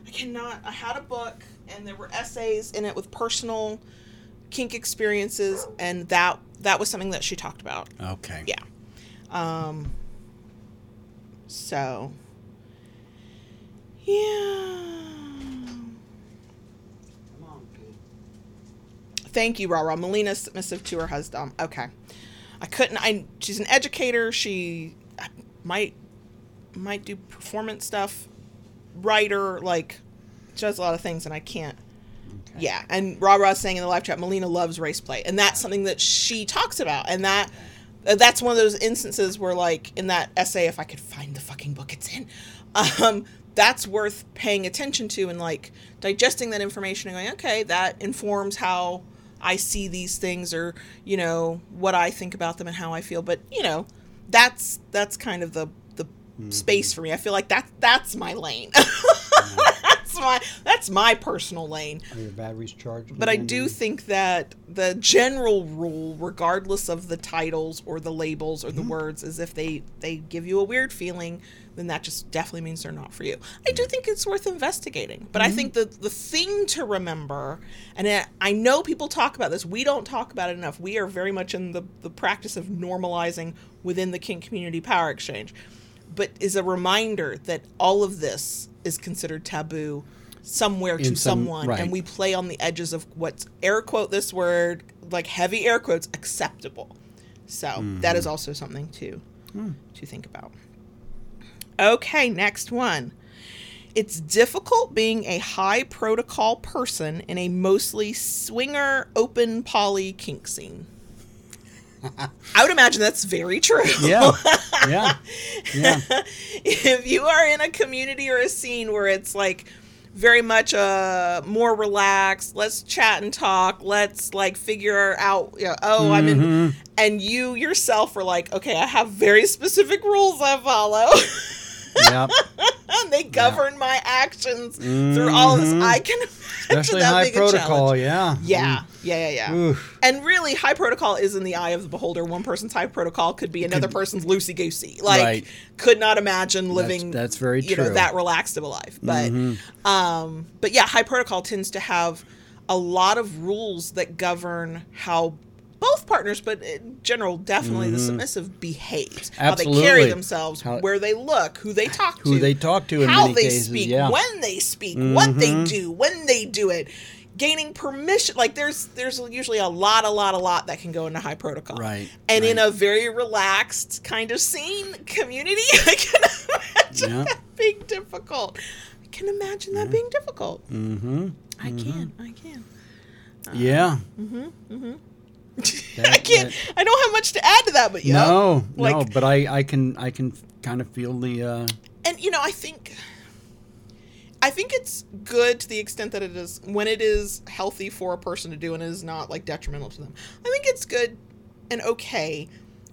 I cannot. I had a book, and there were essays in it with personal kink experiences, and that that was something that she talked about.
Okay.
Yeah. Um. So. Yeah.
Come on, kid.
Thank you, Rara. Mollena submissive to her husband. Okay. I couldn't. I. She's an educator. She might might do performance stuff. Writer, like, she does a lot of things, and I can't.
Okay.
Yeah, and Ra Ra's saying in the live chat, Mollena loves race play, and that's something that she talks about, and that uh, that's one of those instances where, like, in that essay, if I could find the fucking book it's in, um, that's worth paying attention to and like digesting that information and going, okay, that informs how I see these things, or you know what I think about them and how I feel. But you know, that's that's kind of the the space for me. I feel like that that's my lane. that's my that's my personal lane.
Are your batteries charged?
But I do think that the general rule, regardless of the titles or the labels or the mm-hmm. words, is if they they give you a weird feeling, then that just definitely means they're not for you. I do think it's worth investigating. But I mm-hmm. think the the thing to remember, and I- I know people talk about this, we don't talk about it enough. We are very much in the the practice of normalizing within the kink community power exchange, but is a reminder that all of this is considered taboo somewhere to
some-
someone
right.
and we play on the edges of what's air quote this word like heavy air quotes acceptable. So mm-hmm. that is also something to hmm. to think about. Okay next one. It's difficult being a high protocol person in a mostly swinger open poly kink scene i would imagine that's very true
Yeah. Yeah. Yeah.
if you are in a community or a scene where it's like very much uh more relaxed let's chat and talk let's like figure out you know, oh i'm in and you yourself are like okay i have very specific rules i follow
yeah.
and they govern my actions through all this i can
Especially high protocol. Yeah.
yeah yeah yeah yeah
Oof.
and really, high protocol is in the eye of the beholder. One person's high protocol could be another person's loosey goosey. Like,
Right.
could not imagine living.
that's very
you know, that relaxed of a life. But, um, but yeah, high protocol tends to have a lot of rules that govern how both partners, but in general, definitely the submissive behaves, how they carry
Mm-hmm.
Themselves,
How-
where they look, who they talk to,
Who they talk to in
how they
cases,
speak,
yeah. Mm-hmm.
when they speak, what they do, when they do it, gaining permission. Like there's there's usually a lot, a lot, a lot that can go into high protocol.
Right,
And in a very relaxed kind of scene community, I can imagine
Yeah.
that being difficult. I can imagine that being difficult.
Mm-hmm.
I can. I can.
Yeah. That-
I can't.
that-
I don't have much to add to that, but yeah.
No,
Like-
no, but I, I can I can kind of feel the uh,
and you know i think i think it's good to the extent that it is when it is healthy for a person to do and it is not like detrimental to them i think it's good and okay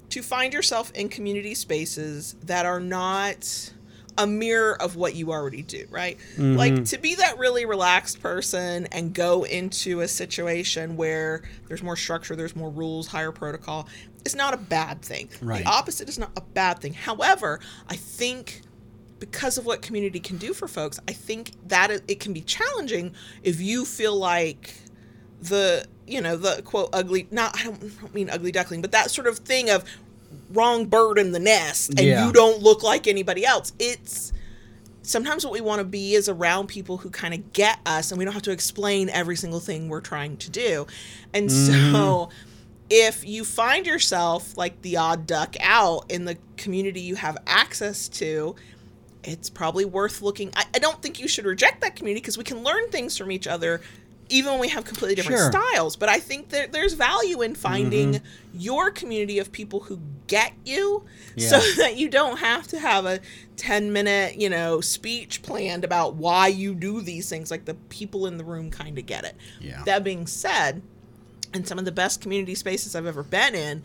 to find yourself in community spaces that are not a mirror of what you already do right? Mm-hmm. Like to be that really relaxed person and go into a situation where there's more structure there's more rules higher protocol is not a bad thing.
Right.
the opposite is not a bad thing. However i think because of what community can do for folks, I think that it, it can be challenging if you feel like the you know the quote ugly not I don't, I don't mean ugly duckling, but that sort of thing of wrong bird in the nest and
Yeah.
you don't look like anybody else. It's sometimes what we want to be is around people who kind of get us and we don't have to explain every single thing we're trying to do. And so mm-hmm. if you find yourself like the odd duck out in the community you have access to, it's probably worth looking. I, I don't think you should reject that community because we can learn things from each other even when we have completely different
Sure.
styles. But I think that there's value in finding mm-hmm. your community of people who get you so that you don't have to have a 10 minute, you know, speech planned about why you do these things. Like the people in the room kind of get it.
Yeah.
That being said, in some of the best community spaces I've ever been in,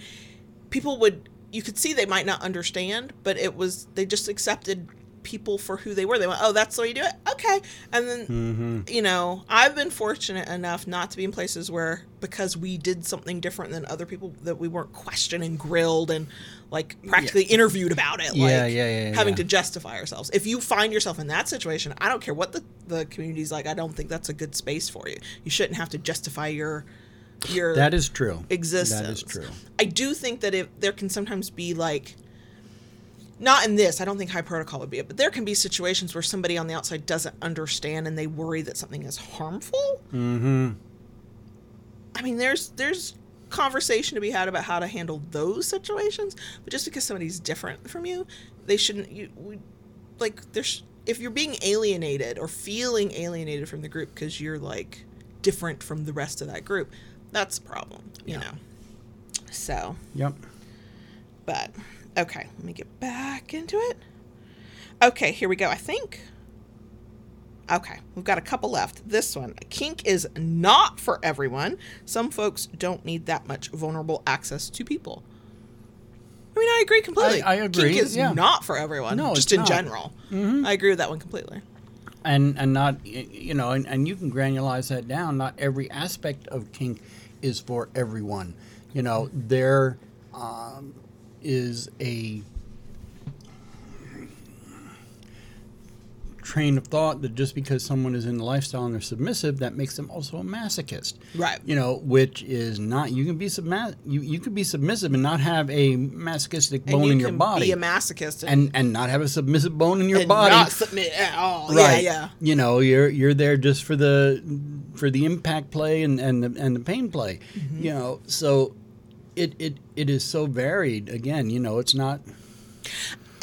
people would you could see they might not understand, but it was they just accepted people for who they were. They went, "Oh, that's the way you do it." Okay. And then mm-hmm. you know, I've been fortunate enough not to be in places where because we did something different than other people that we weren't questioned and grilled and like practically interviewed about it
Yeah,
like
yeah, yeah,
having
yeah.
to justify ourselves. If you find yourself in that situation, I don't care what the the community's like. I don't think that's a good space for you. You shouldn't have to justify your your
that is true.
existence.
That is true.
I do think that if there can sometimes be like not in this, I don't think high protocol would be it, but there can be situations where somebody on the outside doesn't understand and they worry that something is harmful.
Mm-hmm.
I mean, there's there's conversation to be had about how to handle those situations, but just because somebody's different from you, they shouldn't you we, like there's if you're being alienated or feeling alienated from the group because you're like different from the rest of that group, that's a problem, you know. So,
Yep.
but okay, let me get back into it. Okay, here we go. I think. Okay, we've got a couple left. This one, kink is not for everyone. Some folks don't need that much vulnerable access to people. I mean, I agree completely.
I- I agree,
Kink is
yeah.
not for everyone.
No,
just in
not.
general. I agree with that one completely.
and and not you know and, and you can granulize that down not every aspect of kink is for everyone you know there um, is a train of thought that just because someone is in the lifestyle and they're submissive that makes them also a masochist
Right.
you know which is not you can be subma- you, you can be submissive and not have a masochistic
And
bone
you
in your
can
body
be a masochist and,
and and not have a submissive bone in your
and
body
not submit at all.
right
Yeah, yeah.
you know you're you're there just for the for the impact play and and the, and the pain play
Mm-hmm.
you know so it, it it is so varied again you know it's not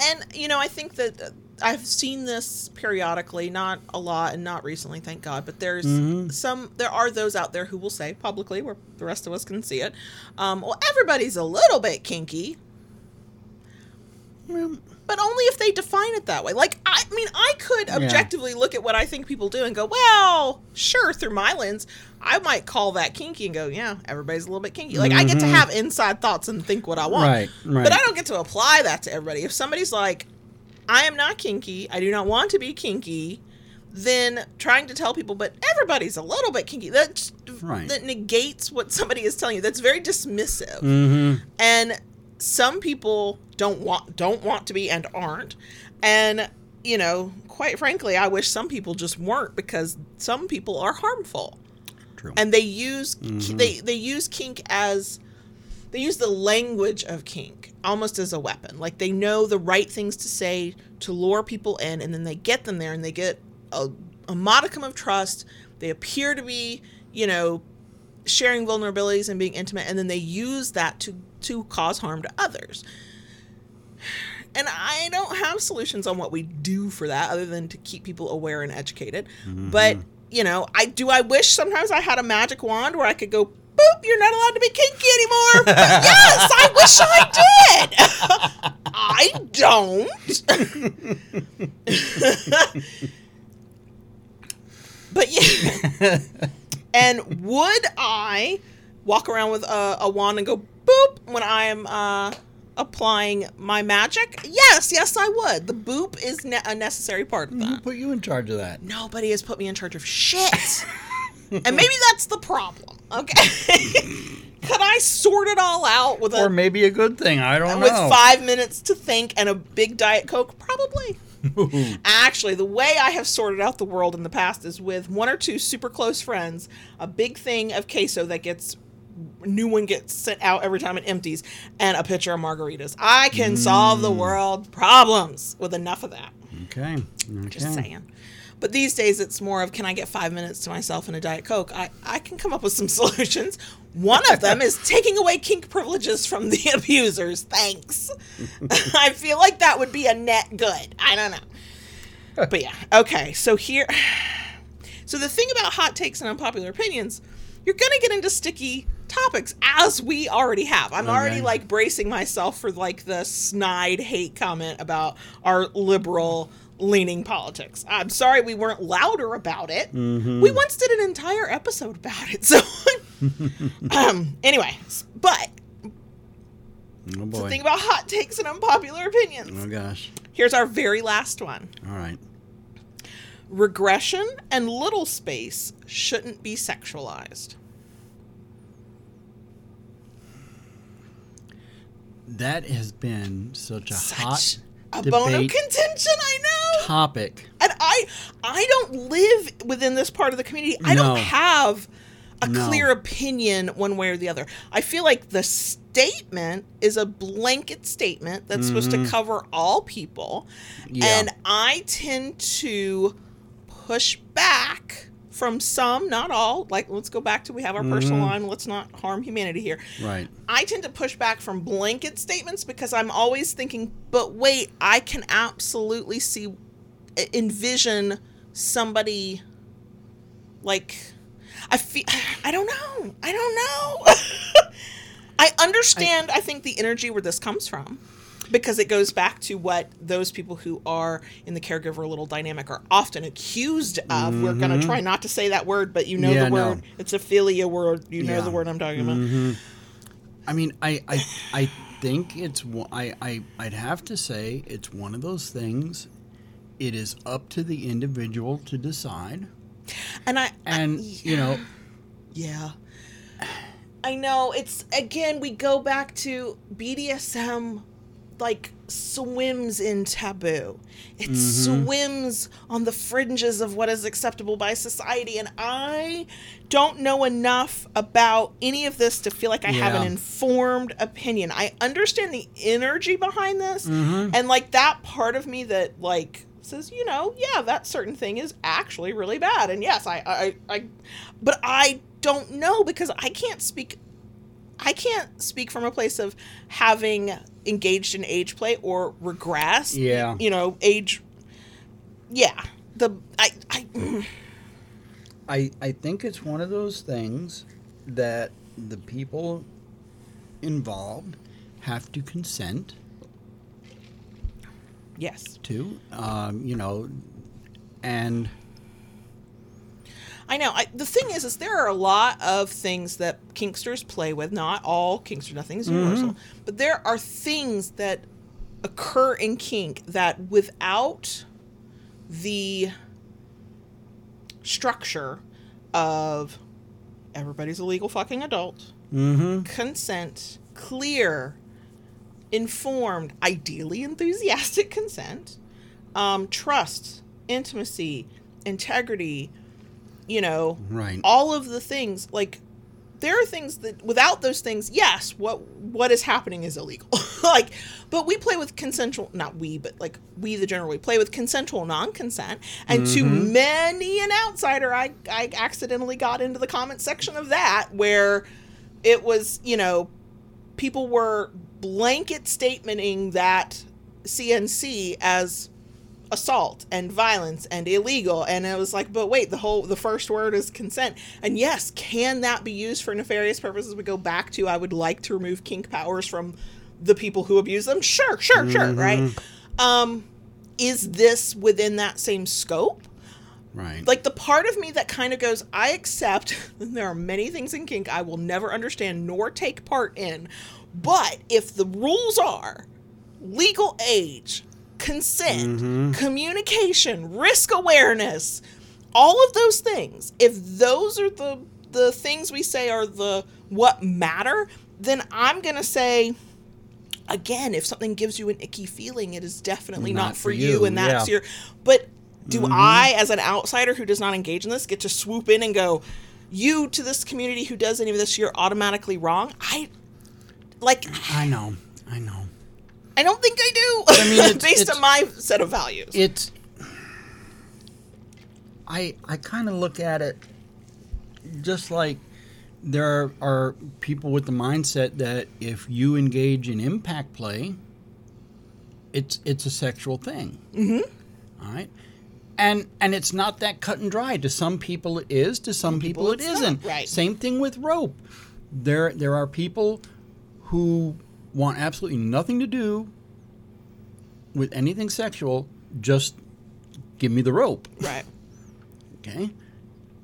And you know, I think that I've seen this periodically, not a lot and not recently, thank God. But there's
Mm-hmm.
some, there are those out there who will say publicly, where the rest of us can see it. Um, well, everybody's a little bit kinky, but only if they define it that way. Like, I mean, I could
Yeah.
objectively look at what I think people do and go, well, sure, through my lens, I might call that kinky and go, yeah, everybody's a little bit kinky. Like, I get to have inside thoughts and think what I want.
Mm-hmm. Right, right.
But I don't get to apply that to everybody. If somebody's like, I am not kinky, I do not want to be kinky, then trying to tell people, but everybody's a little bit kinky, that
Right.
that negates what somebody is telling you. That's very dismissive.
mm-hmm.
And some people don't want don't want to be and aren't. And you know, quite frankly, I wish some people just weren't because some people are harmful
true
and they use mm-hmm. they they use kink as they use the language of kink almost as a weapon. Like they know the right things to say to lure people in and then they get them there and they get a, a modicum of trust. They appear to be you know sharing vulnerabilities and being intimate and then they use that to to cause harm to others. And I don't have solutions on what we do for that other than to keep people aware and educated. Mm-hmm. But, you know, I do I wish sometimes I had a magic wand where I could go boop, you're not allowed to be kinky anymore. But yes, I wish I did. I don't. but yeah. and would I walk around with a, a wand and go boop when I'm uh, applying my magic? Yes, yes, I would. The boop is ne- a necessary part of that.
Who put you in charge of that?
Nobody has put me in charge of shit. and maybe that's the problem. Okay. Could I sort it all out with a
Or maybe a good thing. I don't know.
with
know.
five minutes to think and a big diet coke? Probably. Actually, the way I have sorted out the world in the past is with one or two super close friends, a big thing of queso that gets new one gets sent out every time it empties, and a pitcher of margaritas. I can solve the mm. world problems with enough of that.
okay. okay.
Just saying. But these days, it's more of can I get five minutes to myself and a Diet Coke? I, I can come up with some solutions. One of them is taking away kink privileges from the abusers. Thanks. I feel like that would be a net good. I don't know. But yeah, okay. So here. So the thing about hot takes and unpopular opinions, you're going to get into sticky topics as we already have. I'm already like bracing myself for like the snide hate comment about our liberal leaning politics. I'm sorry we weren't louder about it. We once did an entire episode about it. So um anyway, but
Oh
the
boy.
thing about hot takes and unpopular opinions.
oh gosh.
Here's our very last one.
All right.
Regression and little space shouldn't be sexualized.
That has been such a hot
Such a bone of contention, I know.
topic.
And I I don't live within this part of the community. I
No.
don't have a
No.
clear opinion one way or the other. I feel like the statement is a blanket statement that's supposed to cover all people.
Mm-hmm. Yeah.
And I tend to push back from some, not all. Like let's go back to we have our personal mm-hmm. line, let's not harm humanity here.
Right.
I tend to push back from blanket statements because I'm always thinking, but wait, I can absolutely see, envision somebody like, I feel, I don't know. I don't know. I understand, I, think, the energy where this comes from because it goes back to what those people who are in the caregiver little dynamic are often accused of. We're going to mm-hmm. try not to say that word, but you know
Yeah,
the word.
no.
It's a philia word. You know
Yeah.
the word I'm talking about. Mm-hmm.
I mean, I, I, I think it's. I, I, I'd have to say it's one of those things. It is up to the individual to decide,
And I,
and
I-
you know,
yeah, I know. It's again, we go back to BDSM, like swims in taboo. It mm-hmm. swims on the fringes of what is acceptable by society, and I don't know enough about any of this to feel like I have an informed opinion. I understand the energy behind this, mm-hmm. and like that part of me that like says, you know, yeah, that certain thing is actually really bad, and yes, I, I, I, but I don't know because I can't speak. I can't speak from a place of having engaged in age play or regress.
Yeah.
You know, age. Yeah. The I I
I, I think it's one of those things that the people involved have to consent
yes.
to, um, you know, and
I know. I, the thing is, is there are a lot of things that kinksters play with. Not all kinkster, nothing is universal, but there are things that occur in kink that without the structure of everybody's a legal fucking adult,
mm-hmm,
consent, clear, informed, ideally enthusiastic consent, um, trust, intimacy, integrity, you know,
right.
all of the things like there are things that without those things yes what what is happening is illegal. Like but we play with consensual not we but like we the general we play with consensual non-consent. And to mm-hmm. many an outsider i i accidentally got into the comment section of that where it was you know people were blanket statementing that cnc as assault and violence and illegal. And it was like but wait the whole the first word is consent. And yes can that be used for nefarious purposes? We go back to i would like to remove kink powers from the people who abuse them. Sure sure sure right? Um is this within that same scope?
Right.
like the part of me that kind of goes i accept that there are many things in kink i will never understand nor take part in. But if the rules are legal age consent mm-hmm. communication risk awareness all of those things if those are the the things we say are the what matter then i'm going to say again if something gives you an icky feeling it is definitely not,
Not
for you,
you,
and that's
yeah.
your but do mm-hmm. I, as an outsider who does not engage in this, get to swoop in and go, you to this community who does any of this, you're automatically wrong? I like.
I know. I know.
I don't think I do.
I mean, it's-
based
it's-
on my set of values.
It's. I I kind of look at it just like there are people with the mindset that if you engage in impact play, it's it's a sexual thing. Mm-hmm. All right. And and it's not that cut and dry. To some people it is. To some people, it
it's not,
isn't.
right.
Same thing with rope. There there are people who want absolutely nothing to do with anything sexual. Just give me the rope.
right.
Okay.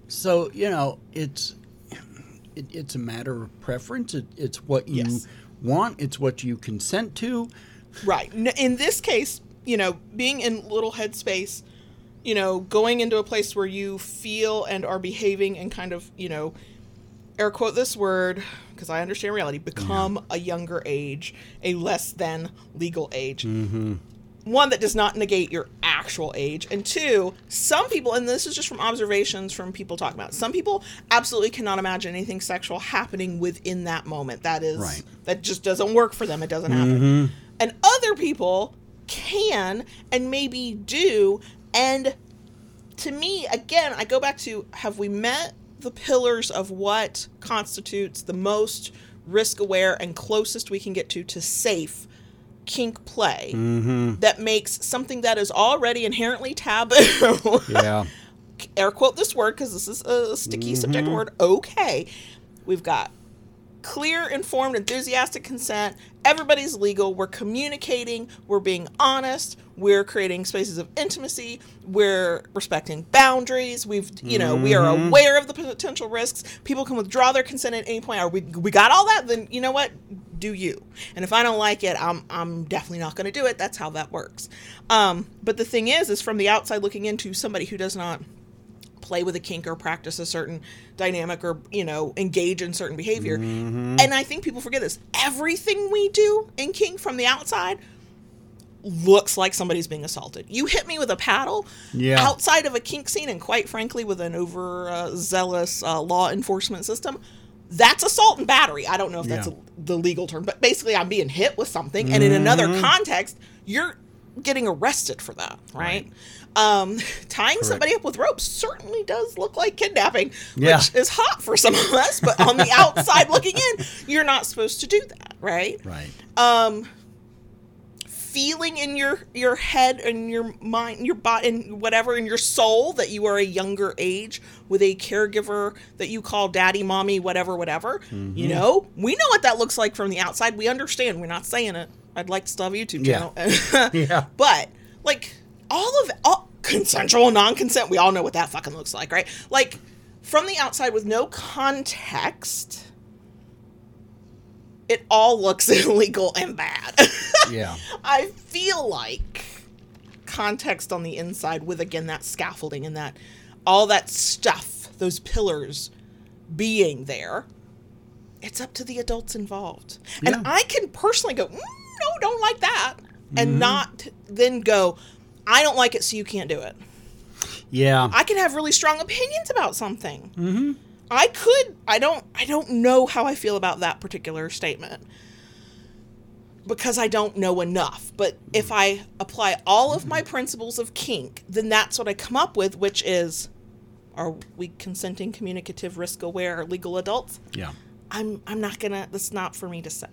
So you know it's it, it's a matter of preference. It, it's what you
Yes.
want. It's what you consent to.
Right. In this case, you know, being in little headspace, you know, going into a place where you feel and are behaving and kind of, you know, air quote this word because I understand reality, become a younger age, a less than legal age. Mm-hmm. One that does not negate your actual age, and two, some people, and this is just from observations from people talking about, it, some people absolutely cannot imagine anything sexual happening within that moment. That is
Right.
that just doesn't work for them. It doesn't happen. Mm-hmm. And other people can and maybe do. And to me, again, I go back to have we met the pillars of what constitutes the most risk aware and closest we can get to to safe kink play mm-hmm. that makes something that is already inherently taboo.
Yeah.
air quote this word because this is a sticky subject mm-hmm. word. Okay. We've got clear informed enthusiastic consent. Everybody's legal. We're communicating. We're being honest. We're creating spaces of intimacy. We're respecting boundaries. We've you know we are aware of the potential risks. People can withdraw their consent at any point. Are we we got all that? Then you know what? Do you. And if i don't like it i'm i'm definitely not going to do it. That's how that works. Um but the thing is is from the outside looking into somebody who does not play with a kink or practice a certain dynamic or you know engage in certain behavior. And i think people forget this. Everything we do in kink from the outside looks like somebody's being assaulted. You hit me with a paddle
Yeah.
outside of a kink scene and quite frankly with an over uh, zealous uh, law enforcement system that's assault and battery. I don't know if that's
Yeah.
a, the legal term but basically i'm being hit with something. And in another context you're getting arrested for that right, Um, tying somebody up with ropes certainly does look like kidnapping
Yeah.
which is hot for some of us but on the outside looking in you're not supposed to do that right
Right.
um feeling in your your head and your mind your body and whatever in your soul that you are a younger age with a caregiver that you call daddy mommy whatever whatever you know we know what that looks like from the outside we understand we're not saying it i'd like to still have a youtube
Yeah.
channel
Yeah.
but like all of all consensual non-consent we all know what that fucking looks like right like from the outside with no context it all looks illegal and bad
Yeah.
I feel like context on the inside with again that scaffolding and that all that stuff, those pillars being there, it's up to the adults involved.
Yeah.
And I can personally go, mm, no, don't like that, and not then go, I don't like it, so you can't do it.
Yeah.
I can have really strong opinions about something. Mm-hmm. I could. I don't. I don't know how I feel about that particular statement because I don't know enough. But if I apply all of my principles of kink, then that's what I come up with, which is: Are we consenting, communicative, risk-aware, legal adults?
yeah.
I'm. I'm not gonna. That's not for me to say.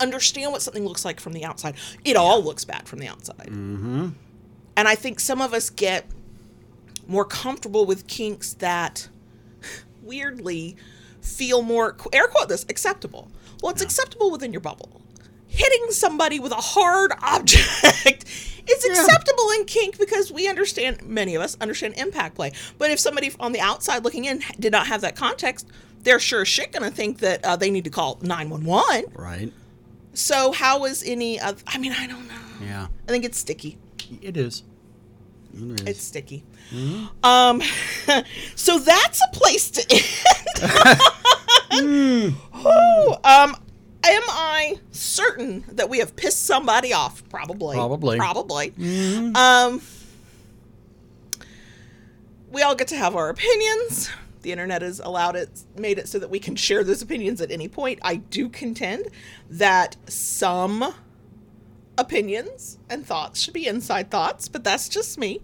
Understand what something looks like from the outside. It all looks bad from the outside. Mm-hmm. And I think some of us get more comfortable with kinks that weirdly feel more air quote this acceptable. Well, it's acceptable within your bubble. Hitting somebody with a hard object is acceptable in kink because we understand many of us understand impact play. But if somebody on the outside looking in did not have that context, they're sure as shit gonna think that uh, they need to call nine one one.
Right.
So how is any of? I mean, I don't know.
Yeah.
I think it's sticky.
It is. It is.
It's sticky. Um, so that's a place to end. Ooh, um, am I certain that we have pissed somebody off? Probably.
Probably.
Probably. Um, we all get to have our opinions. The internet has allowed it, made it so that we can share those opinions at any point. I do contend that some opinions and thoughts should be inside thoughts, but that's just me.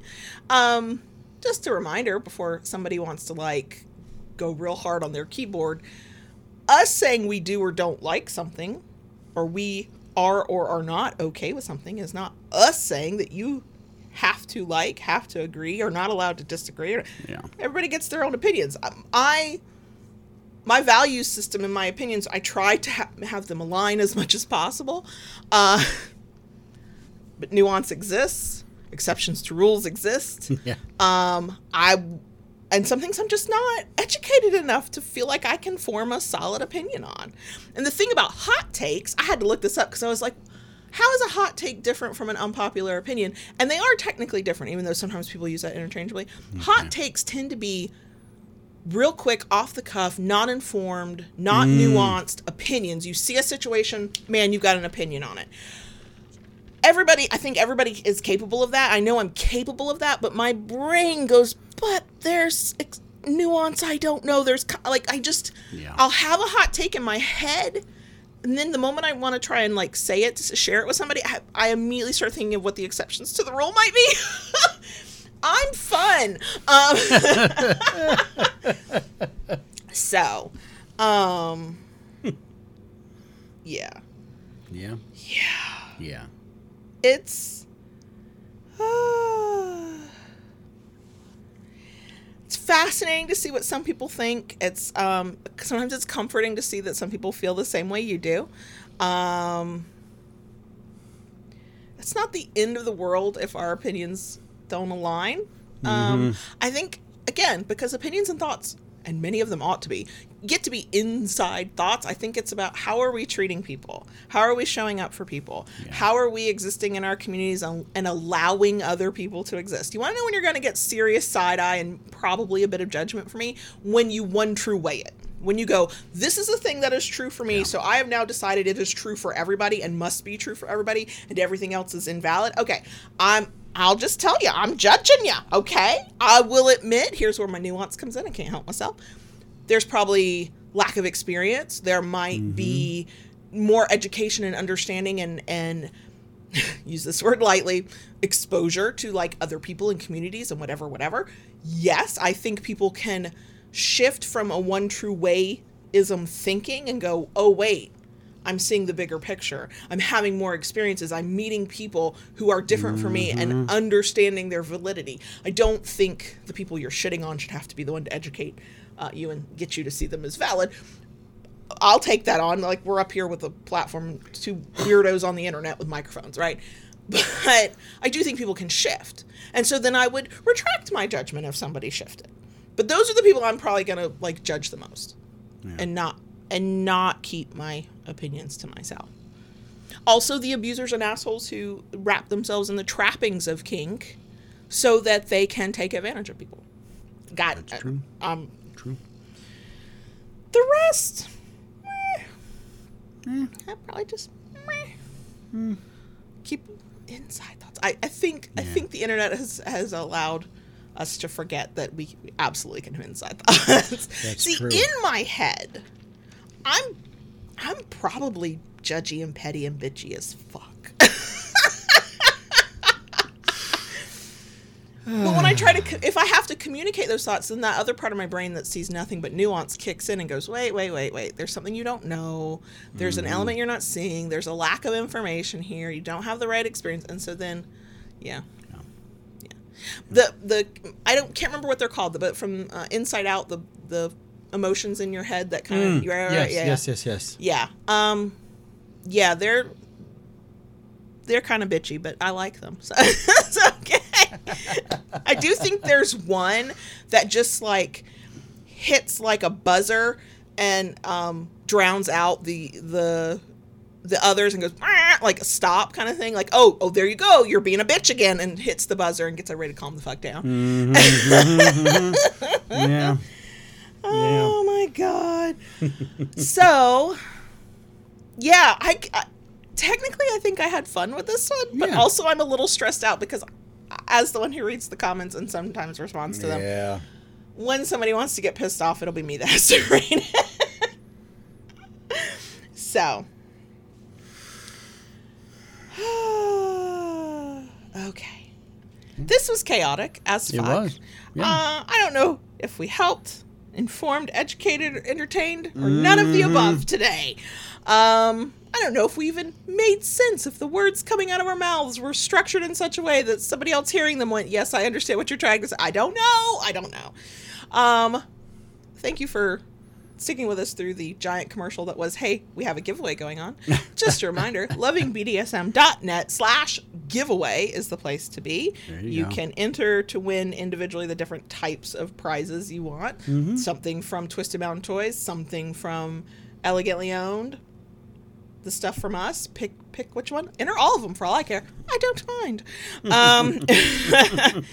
Um, just a reminder before somebody wants to like go real hard on their keyboard, us saying we do or don't like something, or we are or are not okay with something, is not us saying that you have to like, have to agree, or not allowed to disagree.
Yeah.
Everybody gets their own opinions. Um, I my value system and my opinions, I try to ha- have them align as much as possible. Uh, but nuance exists. Exceptions to rules exist.
Yeah.
Um, I and some things I'm just not educated enough to feel like I can form a solid opinion on. And the thing about hot takes, I had to look this up because I was like, how is a hot take different from an unpopular opinion? And they are technically different, even though sometimes people use that interchangeably. Mm-hmm. Hot takes tend to be real quick, off the cuff, not informed, not mm. nuanced opinions. You see a situation, man, you've got an opinion on it everybody i think everybody is capable of that i know i'm capable of that but my brain goes but there's ex- nuance i don't know there's co- like i just
Yeah.
i'll have a hot take in my head and then the moment i want to try and like say it to share it with somebody I, I immediately start thinking of what the exceptions to the rule might be i'm fun um, so um yeah
Yeah.
yeah
Yeah.
it's uh, it's fascinating to see what some people think. It's um sometimes it's comforting to see that some people feel the same way you do. Um it's not the end of the world if our opinions don't align. Um i think again because opinions and thoughts and many of them ought to be get to be inside thoughts. I think it's about how are we treating people? How are we showing up for people? How are we existing in our communities and, and allowing other people to exist? You want to know when you're going to get serious side eye and probably a bit of judgment for me? When you one true way it. When you go this is a thing that is true for me so i have now decided it is true for everybody and must be true for everybody and everything else is invalid. Okay i'm I'll just tell you, I'm judging you, okay? I will admit, here's where my nuance comes in. I can't help myself. There's probably lack of experience. There might be more education and understanding and and use this word lightly, exposure to like other people and communities and whatever, whatever. Yes, I think people can shift from a one true way ism thinking and go, oh wait, I'm seeing the bigger picture. I'm having more experiences. I'm meeting people who are different from me and mm-hmm. understanding their validity. I don't think the people you're shitting on should have to be the one to educate uh, you and get you to see them as valid. I'll take that on. Like we're up here with a platform, two weirdos on the internet with microphones, right? But I do think people can shift, and so then I would retract my judgment if somebody shifted. But those are the people I'm probably gonna like judge the most, and not and not keep my opinions to myself. Also, the abusers and assholes who wrap themselves in the trappings of kink, so that they can take advantage of people. Got
That's true.
Um. The rest, eh, I probably just meh. keep inside thoughts. I, I think I think the internet has has allowed us to forget that we absolutely can have inside thoughts.
That's
See,
true.
in my head, I'm I'm probably judgy and petty and bitchy as fuck. But when I try to, if I have to communicate those thoughts, then that other part of my brain that sees nothing but nuance kicks in and goes, wait, wait, wait, wait. There's something you don't know. There's an element you're not seeing. There's a lack of information here. You don't have the right experience. And so then, yeah. Yeah. The the I don't can't remember what they're called, but from uh, Inside Out, the the emotions in your head that kind of
Mm,
yeah,
yes,
yeah,
yes, yes, yes.
yeah. Um, yeah, they're they're kind of bitchy, but I like them. So it's okay. I do think there's one that just like hits like a buzzer and um, drowns out the the the others and goes like a stop kind of thing. Like oh oh there you go you're being a bitch again and hits the buzzer and gets everybody to calm the fuck down. Mm-hmm. Mm-hmm. Mm-hmm.
Yeah.
Oh my god. so, yeah, I, I- technically I think I had fun with this one, but
Yeah.
also I'm a little stressed out because as the one who reads the comments and sometimes responds to them,
Yeah.
when somebody wants to get pissed off, it'll be me that has to read it. so. okay. This was chaotic as
It
fuck.
was. Yeah.
Uh, I don't know if we helped, informed, educated, entertained, or none of the above today. Um, I don't know if we even made sense, if the words coming out of our mouths were structured in such a way that somebody else hearing them went, Yes, I understand what you're trying to say. I don't know. I don't know. Um, thank you for sticking with us through the giant commercial that was, Hey, we have a giveaway going on. Just a reminder lovingbdsm.net slash giveaway is the place to be.
There you
you can enter to win individually the different types of prizes you want.
Mm-hmm.
Something from Twisted Mountain Toys, something from Elegantly Owned, the stuff from us. Pick pick which one. Enter all of them for all I care. I don't mind. Um,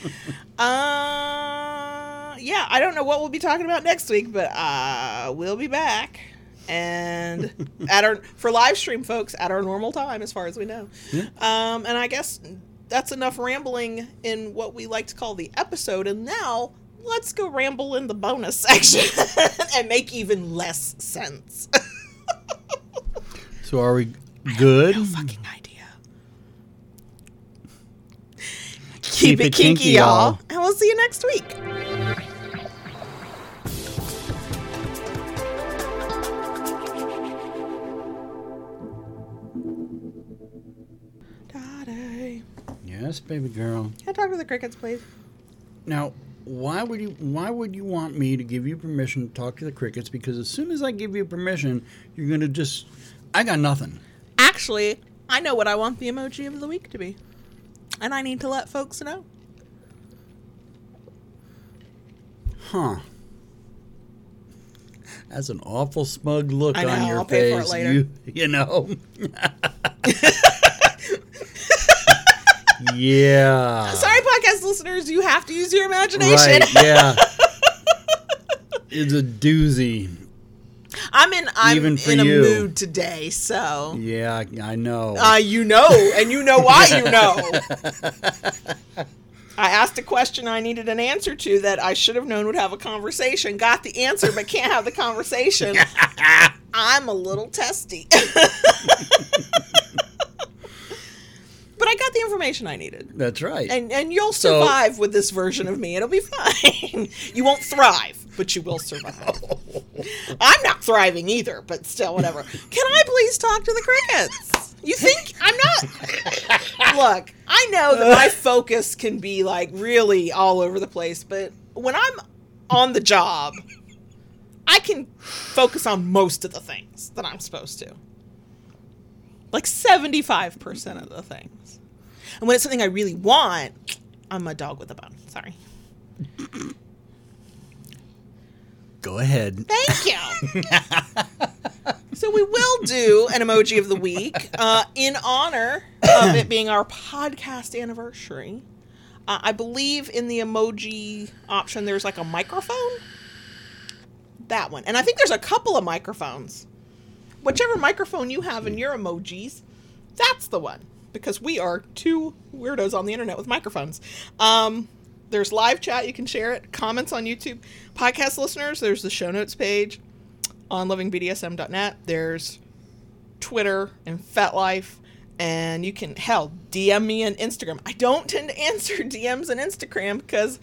uh, yeah, I don't know what we'll be talking about next week, but uh, we'll be back. And at our for live stream, folks, at our normal time, as far as we know. Um, and I guess that's enough rambling in what we like to call the episode. And now let's go ramble in the bonus section and make even less sense.
So are we good?
No fucking idea. Keep, it, kinky, y'all. And we'll see you next week. Daddy.
Yes, baby girl.
Can I talk to the crickets, please?
Now, why would you why would you want me to give you permission to talk to the crickets? Because as soon as I give you permission, you're gonna just I got nothing.
Actually, I know what I want the emoji of the week to be. And I need to let folks know.
Huh. That's an awful smug look
I know,
on your
I'll pay for it
face.
later.
You, you know. yeah.
Sorry, podcast listeners, you have to use your imagination.
Right, yeah. it's a doozy.
I'm in I'm
Even for
in a
you.
mood today, so
Yeah, I know.
uh, you know, and you know why you know. I asked a question I needed an answer to that I should have known would have a conversation. Got the answer, but can't have the conversation. I'm a little testy. but I got the information I needed.
That's right.
And and you'll
So-
survive with this version of me. It'll be fine. you won't thrive, but you will survive. I'm not thriving either, but still, whatever. Can I please talk to the crickets? You think I'm not? Look, I know that my focus can be like really all over the place, but when I'm on the job, I can focus on most of the things that I'm supposed to. Like 75% of the things. And when it's something I really want, I'm a dog with a bone. Sorry.
Go ahead.
Thank you. so we will do an emoji of the week uh, in honor of it being our podcast anniversary. Uh, I believe in the emoji option, there's like a microphone. That one, and I think there's a couple of microphones. Whichever microphone you have in your emojis, that's the one. Because we are two weirdos on the internet with microphones. Um, there's live chat, you can share it. Comments on YouTube. Podcast listeners, there's the show notes page on lovingbdsm.net. There's Twitter and FetLife. And you can, hell, DM me on Instagram. I don't tend to answer DMs on Instagram because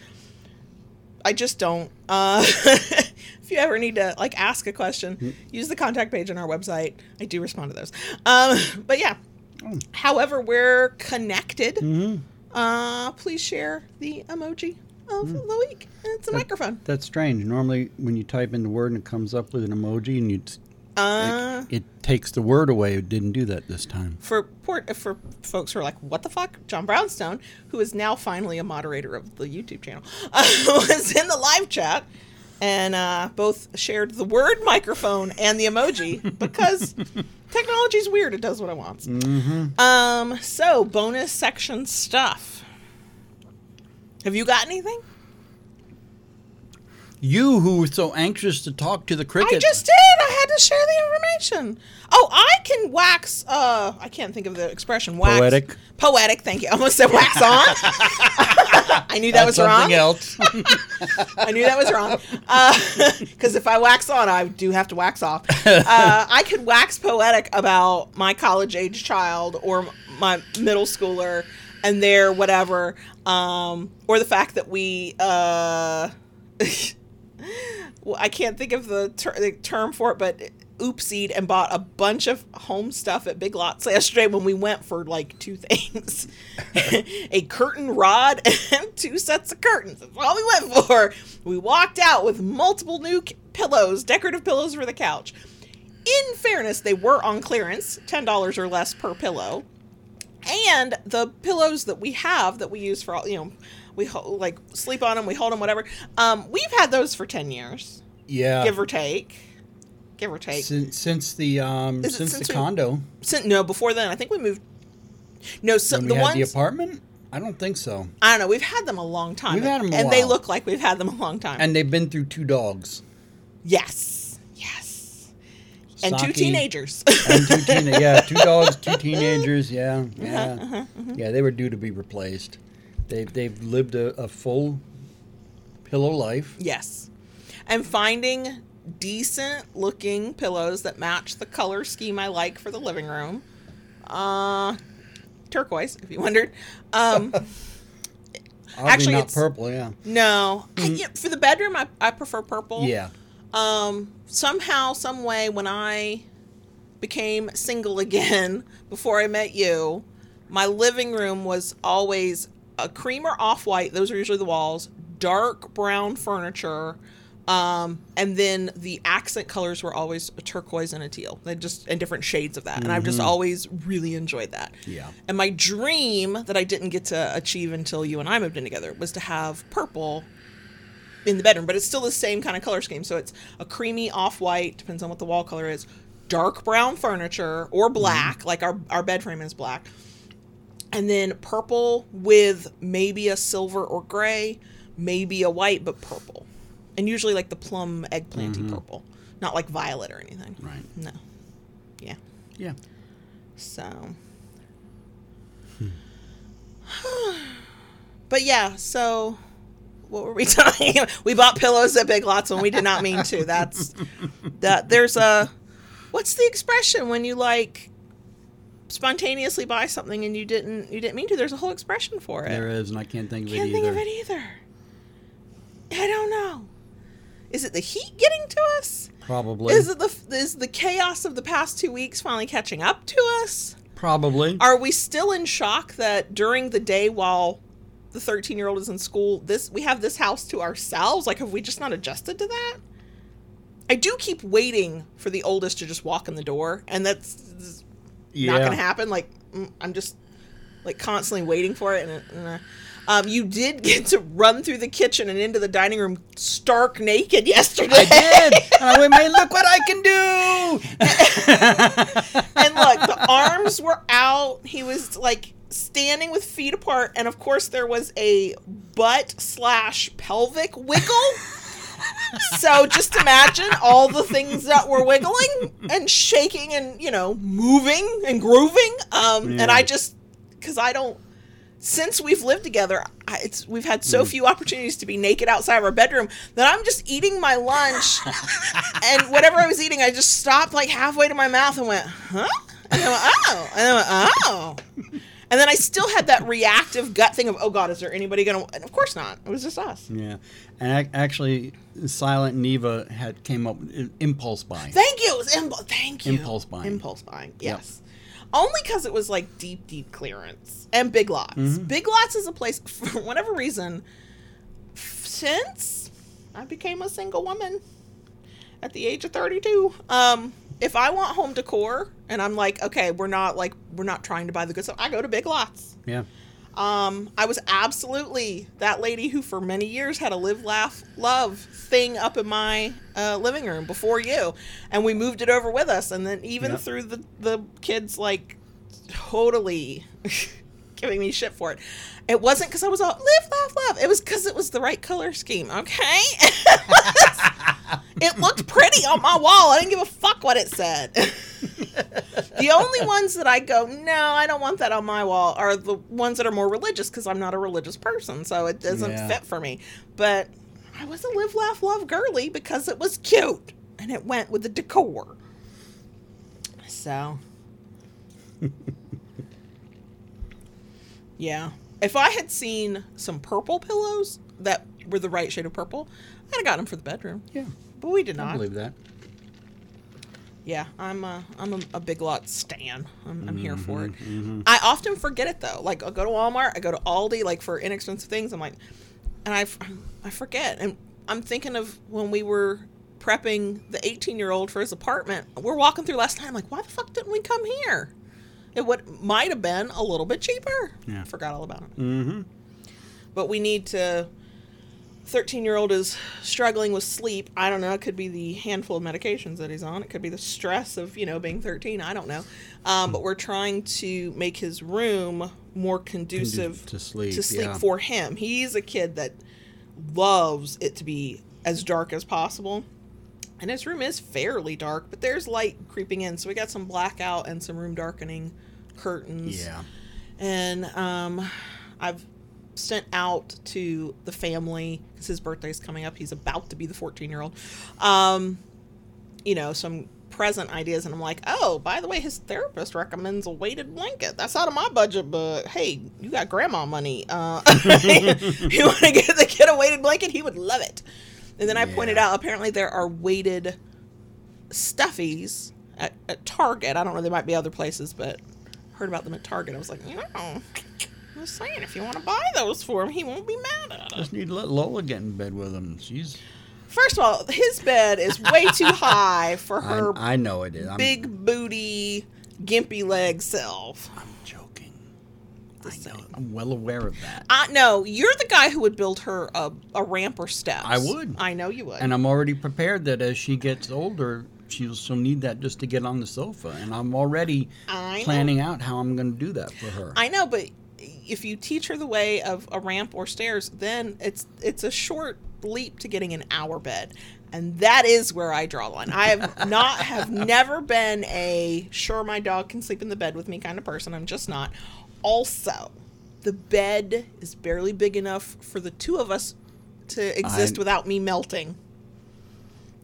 I just don't. Uh, if you ever need to like ask a question, use the contact page on our website. I do respond to those. Um, but yeah, however, we're connected uh, please share the emoji of
Hmm.
the week. It's a microphone.
That's strange. Normally, when you type in the word and it comes up with an emoji, and you
Uh,
it, it takes the word away. It didn't do that this time.
for port for folks who are like, "What the fuck?" John Brownstone, who is now finally a moderator of the YouTube channel, uh, was in the live chat and uh, both shared the word microphone and the emoji because technology's weird. It does what it wants. Um. So bonus section stuff. Have you got anything?
You, who were so anxious to talk to the cricket,
I just did. I had to share the information. Oh, I can wax. Uh, I can't think of the expression. Wax.
Poetic.
Poetic. Thank you. I almost said wax on. I knew that was
That's something
wrong.
else.
I knew that was wrong. Because if I wax on, I do have to wax off. Uh, I could wax poetic about my college age child or my middle schooler and their whatever, um, or the fact that we. Uh, well, I can't think of the, ter- the term for it, but oopsied and bought a bunch of home stuff at Big Lots yesterday when we went for like two things a curtain rod and two sets of curtains. That's all we went for. We walked out with multiple new c- pillows, decorative pillows for the couch. In fairness, they were on clearance, $10 or less per pillow and the pillows that we have that we use for all you know we ho- like sleep on them we hold them whatever. Um we've had those for 10 years.
Yeah.
give or take. Give or take.
Since, since the um, since,
since
the
we-
condo.
Sin- no before then i think we moved no so the ones
the apartment. I don't think so.
i don't know we've had them a long time.
We've had 'em a
and they look like we've had them a long time.
And they've been through two dogs.
Yes. Yes. And two teenagers.
And two teen- yeah, two dogs, two teenagers. Yeah,
Uh-huh,
yeah, yeah. They were due to be replaced. They they've lived a, a full pillow life.
Yes. And finding decent looking pillows that match the color scheme I like for the living room. Uh turquoise, if you wondered. Um Actually,
not
it's-
purple. Yeah,
no. I- yeah, for the bedroom I, I prefer purple.
yeah.
Um somehow, some way when I became single again before I met you, my living room was always a cream or off white, those are usually the walls, dark brown furniture, um, and then the accent colors were always a turquoise and a teal. They just and different shades of that. And I've just always really enjoyed that.
Yeah.
And my dream that I didn't get to achieve until you and I moved in together was to have purple in the bedroom, but it's still the same kind of color scheme. So it's a creamy off white, depends on what the wall color is, dark brown furniture or black, like our, our bed frame is black. And then purple with maybe a silver or gray, maybe a white, but purple. And usually like the plum eggplanty mm-hmm. purple, not like violet or anything.
Right.
No. Yeah.
Yeah.
So. Hmm. but yeah, so what were we talking about? We bought pillows at Big Lots when we did not mean to. That's that there's a what's the expression when you like spontaneously buy something and you didn't you didn't mean to? There's a whole expression for it.
There is, and I can't think of
Can't
it
think
either.
of it either. I don't know. Is it the heat getting to us?
Probably.
Is it the is the chaos of the past two weeks finally catching up to us?
Probably.
Are we still in shock that during the day while the 13 year old is in school, this we have this house to ourselves? Like, have we just not adjusted to that? I do keep waiting for the oldest to just walk in the door, and that's
yeah.
not going to happen. Like, mm, I'm just like constantly waiting for it. And, and uh, um, you did get to run through the kitchen and into the dining room stark naked yesterday.
I did. and I went, man, look what I can do.
and look, the arms were out. He was like standing with feet apart, and of course there was a butt slash pelvic wiggle. So just imagine all the things that were wiggling and shaking and you know moving and grooving. Um, and I just because I don't. Since we've lived together, I- it's we've had so few opportunities to be naked outside of our bedroom that I'm just eating my lunch, and whatever I was eating, I just stopped like halfway to my mouth and went, "Huh?" And I went, "Oh," and I went, "Oh," and then I still had that reactive gut thing of, "Oh God, is there anybody gonna?" And of course not. It was just us.
yeah. And ac- actually, Silent Neva had came up with impulse buying.
Thank you. It was impulse. Thank you.
Impulse buying.
Impulse buying. Yes. only because it was like deep, deep clearance and Big Lots.
Mm-hmm.
Big Lots is a place for whatever reason. Since I became a single woman at the age of thirty-two, um, if I want home decor and I'm like, okay, we're not like we're not trying to buy the good stuff, I go to Big Lots.
Yeah.
Um, I was absolutely that lady who, for many years, had a live, laugh, love thing up in my uh, living room before you, and we moved it over with us. And then even
Yep.
through the the kids like totally giving me shit for it, it wasn't because I was all live, laugh, love. It was because it was the right color scheme. Okay, it looked pretty on my wall. I didn't give a fuck what it said. the only ones that I go, no, I don't want that on my wall, are the ones that are more religious because I'm not a religious person, so it doesn't
Yeah.
fit for me. But I was a live, laugh, love girly because it was cute and it went with the decor. So, yeah. If I had seen some purple pillows that were the right shade of purple, I'd have got them for the bedroom.
Yeah.
But we did
I
not.
believe that.
Yeah, I'm a I'm a, a big lot stan. I'm, I'm here for it.
Mm-hmm,
I often forget it though. Like I'll go to Walmart, I go to Aldi, like for inexpensive things. I'm like, and I I forget. And I'm thinking of when we were prepping the 18 year old for his apartment. We're walking through last night. I'm like, why the fuck didn't we come here? It would might have been a little bit cheaper.
Yeah.
Forgot all about it.
Mm-hmm.
But we need to. 13 year old is struggling with sleep. I don't know. It could be the handful of medications that he's on. It could be the stress of, you know, being 13. I don't know. Um, but we're trying to make his room more conducive
to sleep,
to sleep
yeah.
for him. He's a kid that loves it to be as dark as possible. And his room is fairly dark, but there's light creeping in. So we got some blackout and some room darkening curtains
Yeah.
and um, I've sent out to the family because his birthday's coming up. He's about to be the 14 year old. Um, you know, some present ideas, and I'm like, oh, by the way, his therapist recommends a weighted blanket. That's out of my budget, but hey, you got grandma money. Uh, you want to get the kid a weighted blanket? He would love it. And then I pointed out apparently there are weighted stuffies at, at Target. I don't know, there might be other places, but heard about them at Target. I was like, you know, I'm just saying, if you want to buy those for him, he won't be mad at us.
Just need to let Lola get in bed with him. She's.
First of all, his bed is way too high for
I,
her
I know it is. I'm,
big booty, gimpy leg self.
I'm joking.
Out.
I'm well aware of that.
Uh, no, you're the guy who would build her a, a ramp or steps.
I would.
I know you would.
And I'm already prepared that as she gets older, she'll she'll need that just to get on the sofa. And I'm already
I know.
planning out how I'm going to do that for her.
I know, but if you teach her the way of a ramp or stairs, then it's it's a short leap to getting an hour bed. And that is where I draw the line. I have not have never been a sure my dog can sleep in the bed with me kind of person. I'm just not. Also, the bed is barely big enough for the two of us to exist
I-
without me melting.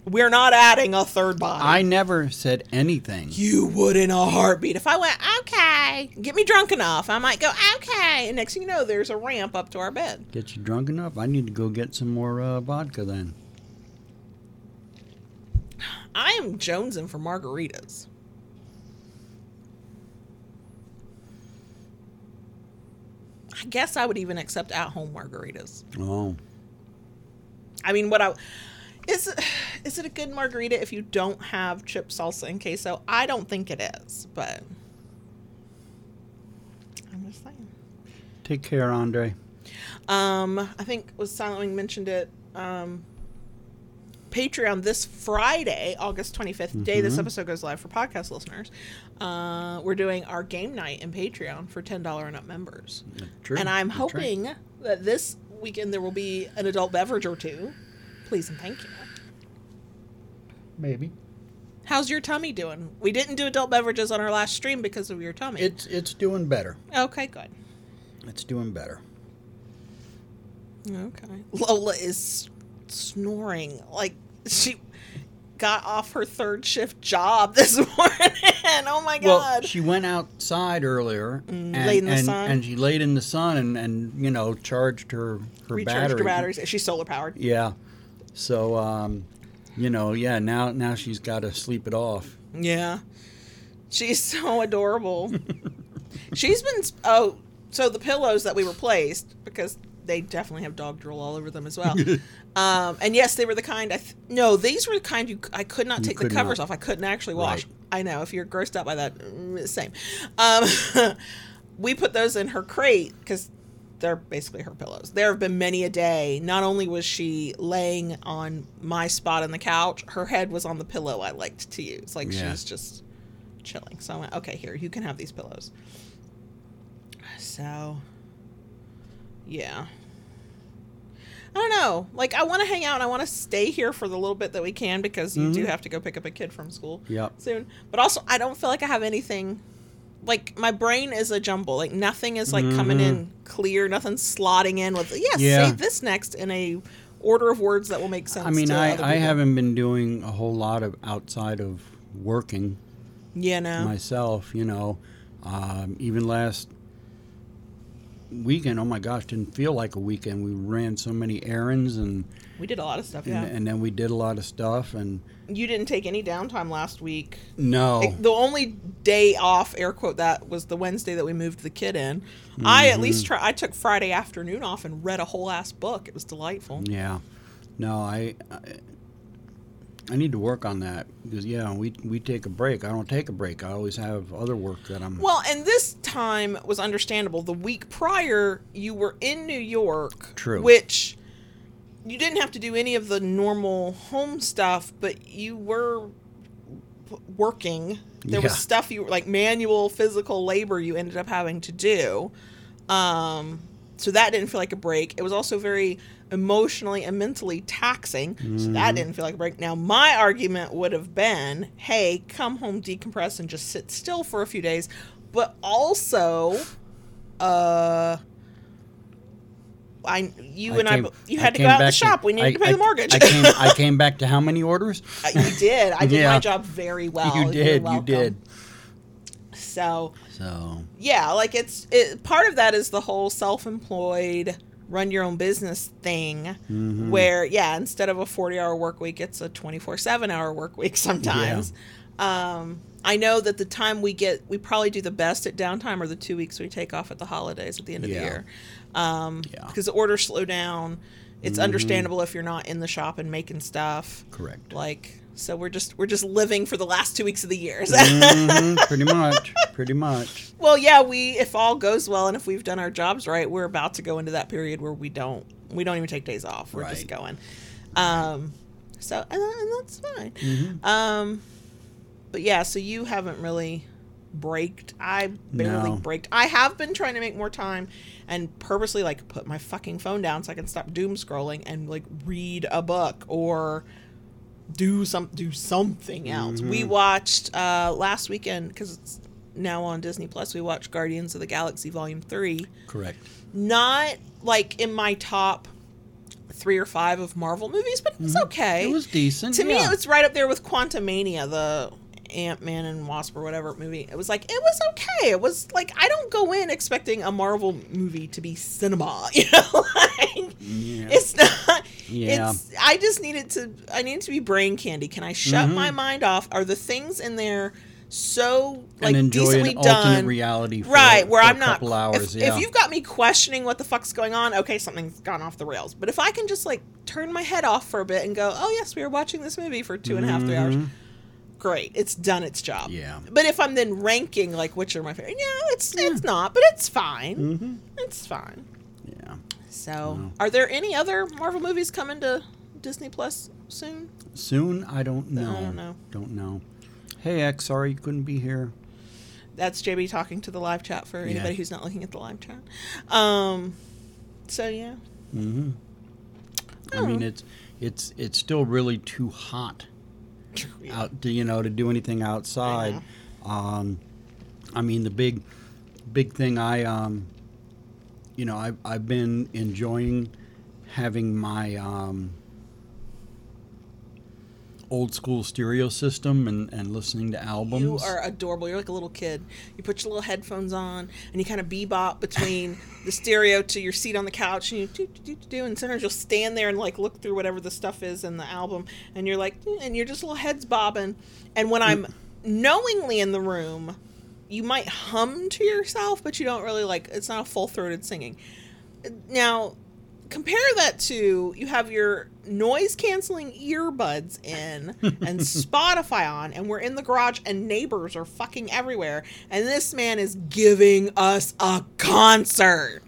We're not adding a third body.
I never said anything.
You would in a heartbeat. If I went, okay, get me drunk enough, I might go, okay. And next thing you know, there's a ramp up to our bed.
Get you drunk enough? I need to go get some more uh, vodka then.
I am jonesing for margaritas. I guess I would even accept at home margaritas.
Oh,
I mean, what I is is it a good margarita if you don't have chip salsa and queso? I don't think it is, but I'm just saying.
take care, Andre.
Um, I think was Silent Wing mentioned it. Um, Patreon this Friday, August 25th, day this episode goes live for podcast listeners. Uh, we're doing our game night in Patreon for $10 and up members.
True.
And I'm
That's right.
hoping that this weekend there will be an adult beverage or two. Please and thank you.
maybe
How's your tummy doing? We didn't do adult beverages on our last stream because of your tummy.
it's it's doing better.
okay, good.
It's doing better.
Okay. Lola is snoring like she got off her third shift job this morning. oh my
Well,
god.
she went outside earlier and,
laid in the
and,
sun?
and she laid in the sun and, and you know charged her her
Recharged
battery.
her batteries. She's solar powered.
Yeah. So um, you know, yeah. Now now she's got to sleep it off.
Yeah. She's so adorable. She's been oh, so the pillows that we replaced because they definitely have dog drool all over them as well. um, and yes, they were the kind. I th- no, these were the kind you I could not
You
take the covers
not.
off. I couldn't actually wash.
Right.
I know if you're grossed out by that, mm, same. Um, we put those in her crate because they're basically her pillows. There have been many a day. Not only was she laying on my spot on the couch, her head was on the pillow I liked to use. Like she
Yeah.
was just chilling. So I went, okay, here, you can have these pillows. So, yeah. I don't know. Like, I want to hang out and I want to stay here for the little bit that we can because you do
Mhm.
have to go pick up a kid from school
Yep.
soon. But also, I don't feel like I have anything. Like my brain is a jumble. Like nothing is like coming in clear. Nothing's slotting in with. Yeah,
Mm-hmm. Yeah.
say this next in a order of words that will make sense.
I mean, I, I haven't been doing a whole lot of outside of working
Yeah, know.
myself. You know, um, even last weekend. Oh my gosh, didn't feel like a weekend. We ran so many errands and
we did a lot of stuff.
and,
Yeah.
and then we did a lot of stuff and
you didn't take any downtime last week.
no.
The only day off, air quote that, was the Wednesday that we moved the kid in. I at
Mm-hmm.
least try. I took Friday afternoon off and read a whole ass book. It was delightful.
Yeah. No, I, I I need to work on that because yeah, we we take a break. I don't take a break. I always have other work that I'm.
Well, and this time was understandable. The week prior, you were in New York,
True.
which you didn't have to do any of the normal home stuff, but you were working. There was stuff you like manual physical labor you ended up having to do. Um, so that didn't feel like a break. It was also very emotionally and mentally taxing. So
Mm-hmm.
that didn't feel like a break. Now, my argument would have been, hey, come home, decompress, and just sit still for a few days. But also, uh, I you and
came-
I you had to go out the shop. we needed
I-
to pay
I-
the mortgage.
I came. I came back to how many orders?
Uh, you did. I did my job very well.
you did. You did.
So
So
yeah, like it's it, part of that is the whole self-employed run your own business thing
Mm-hmm.
where yeah instead of a 40 hour work week it's a 24 7 hour work week sometimes um, i know that the time we get we probably do the best at downtime are the two weeks we take off at the holidays at the end of the year um,
Yeah.
because the orders slow down it's
Mm-hmm.
understandable if you're not in the shop and making stuff
correct.
like so we're just we're just living for the last two weeks of the year
Mhm, pretty much. Pretty much.
Well, yeah, we if all goes well and if we've done our jobs right, we're about to go into that period where we don't we don't even take days off. We're just going. Um so and, and that's fine.
Mm-hmm.
Um but yeah, so you haven't really braked. I barely
No.
braked. I have been trying to make more time and purposely like put my fucking phone down so I can stop doom scrolling and like read a book or do some do something else. We
Mm-hmm.
watched uh last weekend because it's now on Disney Plus. We watched Guardians of the Galaxy Volume Three.
Correct.
Not like in my top three or five of Marvel movies, but it was okay.
Mm-hmm. It was decent.
to me, it was right up there with Quantumania, the Ant Man and Wasp or whatever movie. It was like it was okay. It was like I don't go in expecting a Marvel movie to be cinema. You know, like,
Yeah.
it's not.
Yeah.
It's. I just needed to. I needed to be brain candy. Can I shut
Mhm.
my mind off? Are the things in there so like decently done?
reality. For,
right where
for
i'm
a
not
couple hours.
if,
yeah.
if you've got me questioning what the fuck's going on okay something's gone off the rails but if i can just like turn my head off for a bit and go oh yes we were watching this movie for two and a half three hours
Mhm.
great it's done its job
Yeah.
but if i'm then ranking like which are my favorite yeah it's it's not but it's fine
Mm-hmm.
it's fine
Yeah.
So
Wow.
are there any other marvel movies coming to disney plus soon
Soon, I don't know.
don't know.
Don't know. Hey, X, sorry you couldn't be here.
that's jb talking to the live chat for
Yeah.
anybody who's not looking at the live chat um so yeah
Mm-hmm. I
Oh.
mean, it's it's it's still really too hot out to you know to do anything outside. Um, I mean, the big big thing I um, you know, I've I've been enjoying having my um, old school stereo system and, and listening to albums.
You are adorable. You're like a little kid. You put your little headphones on and you kind of bebop between the stereo to your seat on the couch and you do, do, do, do, and sometimes you'll stand there and like look through whatever the stuff is in the album and you're like, "Eh," and you're just little heads bobbing. And when I'm knowingly in the room, you might hum to yourself, but you don't really like it's not a full throated singing. Now, compare that to you have your noise canceling earbuds in and Spotify on, and we're in the garage and neighbors are fucking everywhere, and this man is giving us a concert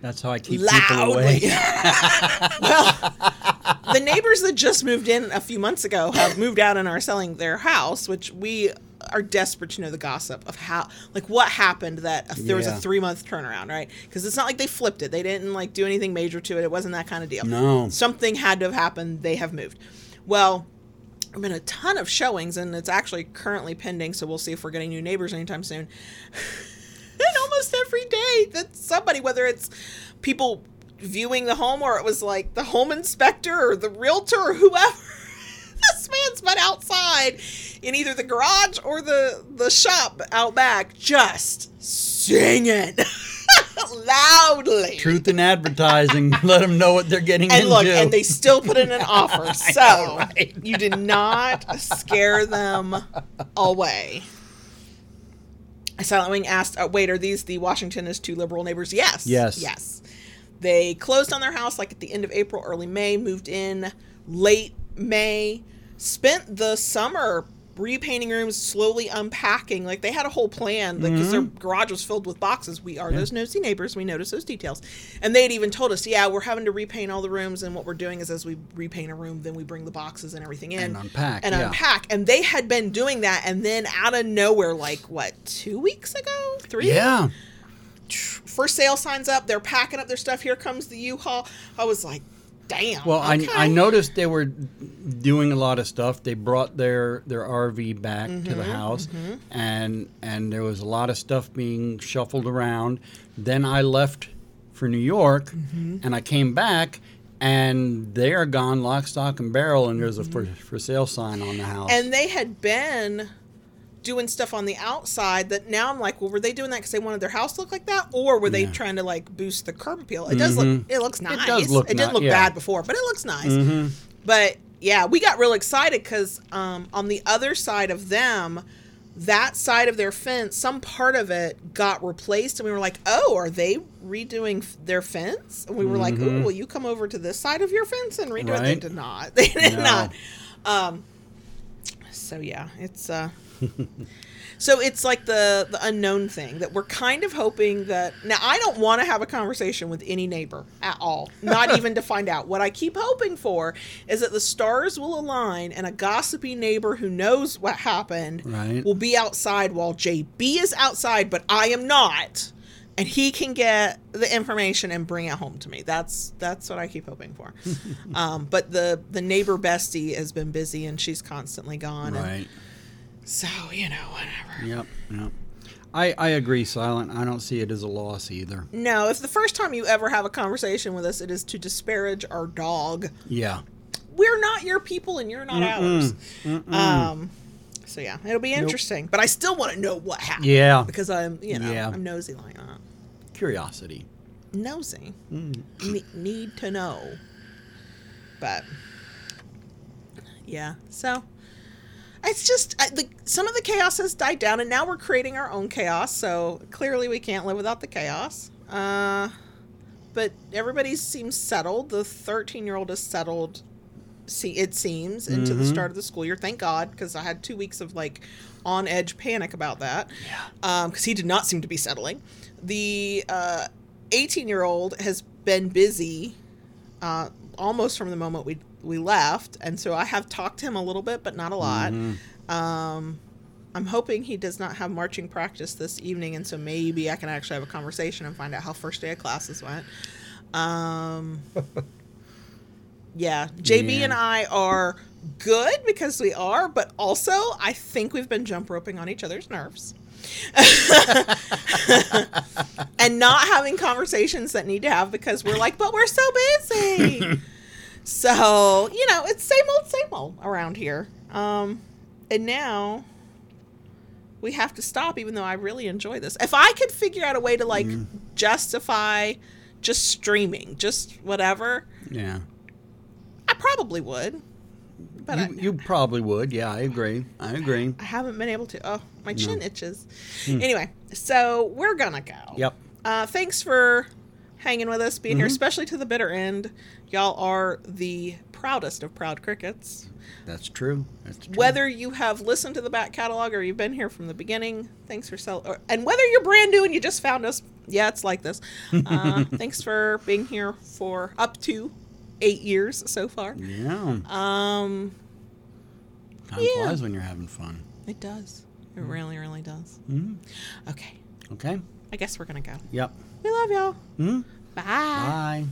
That's how I keep people away.
well, the neighbors that just moved in a few months ago have moved out and are selling their house, which we are desperate to know the gossip of how, like, what happened that there was a three month turnaround, right? Because it's not like they flipped it; they didn't like do anything major to it. It wasn't that kind of deal.
No.
something had to have happened. They have moved. Well. There've been a ton of showings, and it's actually currently pending. So we'll see if we're getting new neighbors anytime soon. and almost every day that somebody whether it's people viewing the home or it was like the home inspector or the realtor or whoever man's been outside in either the garage or the the shop out back just singing loudly
Truth in advertising. Let them know what they're getting
and
into.
look, and they still put in an offer. So
know, right?
you did not scare them away. Silent Wing asked, uh, "Wait, are these the Washington is two liberal neighbors?" Yes.
Yes.
Yes. They closed on their house like at the end of April, early May. Moved in late May. Spent the summer repainting rooms, slowly unpacking. Like they had a whole plan because their mm-hmm. garage was filled with boxes. We are those nosy neighbors. We notice those details, and they had even told us, "Yeah, we're having to repaint all the rooms, and what we're doing is as we repaint a room, then we bring the boxes and everything in
And unpack,
and
yeah.
unpack." And they had been doing that, and then out of nowhere, like what, two weeks ago, three?
yeah.
for sale signs up. They're packing up their stuff. Here comes the U-Haul. I was like, damn.
Well,
okay.
I, I noticed they were doing a lot of stuff. They brought their, their RV back to
Mm-hmm,
the house, and and there was a lot of stuff being shuffled around. Then I left for New York,
Mm-hmm.
and I came back, and they are gone, lock, stock, and barrel. And there's a for, for sale sign on the house.
Mm-hmm. And they had been doing stuff on the outside that now I'm like, well, were they doing that because they wanted their house to look like that, or were they
Yeah.
trying to like boost the curb appeal? It does look, it looks nice.
It does look
it didn't
ni-
look
yeah.
bad before, but it looks nice.
Mhm.
But yeah, we got real excited because um, on the other side of them, that side of their fence, some part of it got replaced, and we were like, "Oh, are they redoing f- their fence?" And we were like, "Oh, will you come over to this side of your fence and redo it?" They did not. They did
No.
not. Um, so yeah, it's uh. So it's like the the unknown thing that we're kind of hoping that now I don't want to have a conversation with any neighbor at all, not even to find out. What I keep hoping for is that the stars will align and a gossipy neighbor who knows what happened
Right.
will be outside while JB is outside, but I am not. And he can get the information and bring it home to me. That's that's what I keep hoping for. um, but the the neighbor bestie has been busy and she's constantly gone. And
right.
So you know whatever.
Yep. Yep. I, I agree, Silent. I don't see it as a loss either.
No, if the first time you ever have a conversation with us, it is to disparage our dog,
Yeah.
we're not your people and you're not ours. Um, so yeah, it'll be interesting. But I still want to know what happened.
Yeah.
because I'm you know
Yeah.
I'm nosy like that.
Curiosity.
Nosy, Ne- need to know. But yeah, so it's just I, the, some of the chaos has died down, and now we're creating our own chaos. So clearly, we can't live without the chaos. Uh, but everybody seems settled. The 13 year old is settled. See, it seems into the start of the school year. Thank God, because I had two weeks of like on edge panic about that. Yeah. Because he did not seem to be settling. The 18 year old has been busy uh, almost from the moment we we left, and so I have talked to him a little bit, but not a lot. Um, I'm hoping he does not have marching practice this evening, and so maybe I can actually have a conversation and find out how first day of classes went. Um, yeah, JB
Yeah.
and I are good because we are, but also I think we've been jump roping on each other's nerves. and not having conversations that need to have because we're like, but we're so busy. so, you know, it's same old, same old around here. Um, and now we have to stop, even though I really enjoy this. If I could figure out a way to like justify just streaming, just whatever,
Yeah.
I probably would. But
you,
I,
you probably would. Yeah, I agree. I agree.
I haven't been able to. Oh, my chin
No.
itches. Anyway, so we're gonna go.
Yep.
Uh, thanks for hanging with us, being here,
Mhm.
especially to the bitter end. Y'all are the proudest of proud crickets.
That's true. That's true.
Whether you have listened to the back catalog or you've been here from the beginning, thanks for sell. Or, and whether you're brand new and you just found us, yeah, it's like this. Uh, thanks for being here for up to eight years so far.
Yeah.
Um,
Time
yeah.
flies when you're having fun.
it does. It really, really does.
hmm
Okay,
Okay.
I guess we're gonna go.
Yep.
We love y'all.
hmm
Bye.
Bye.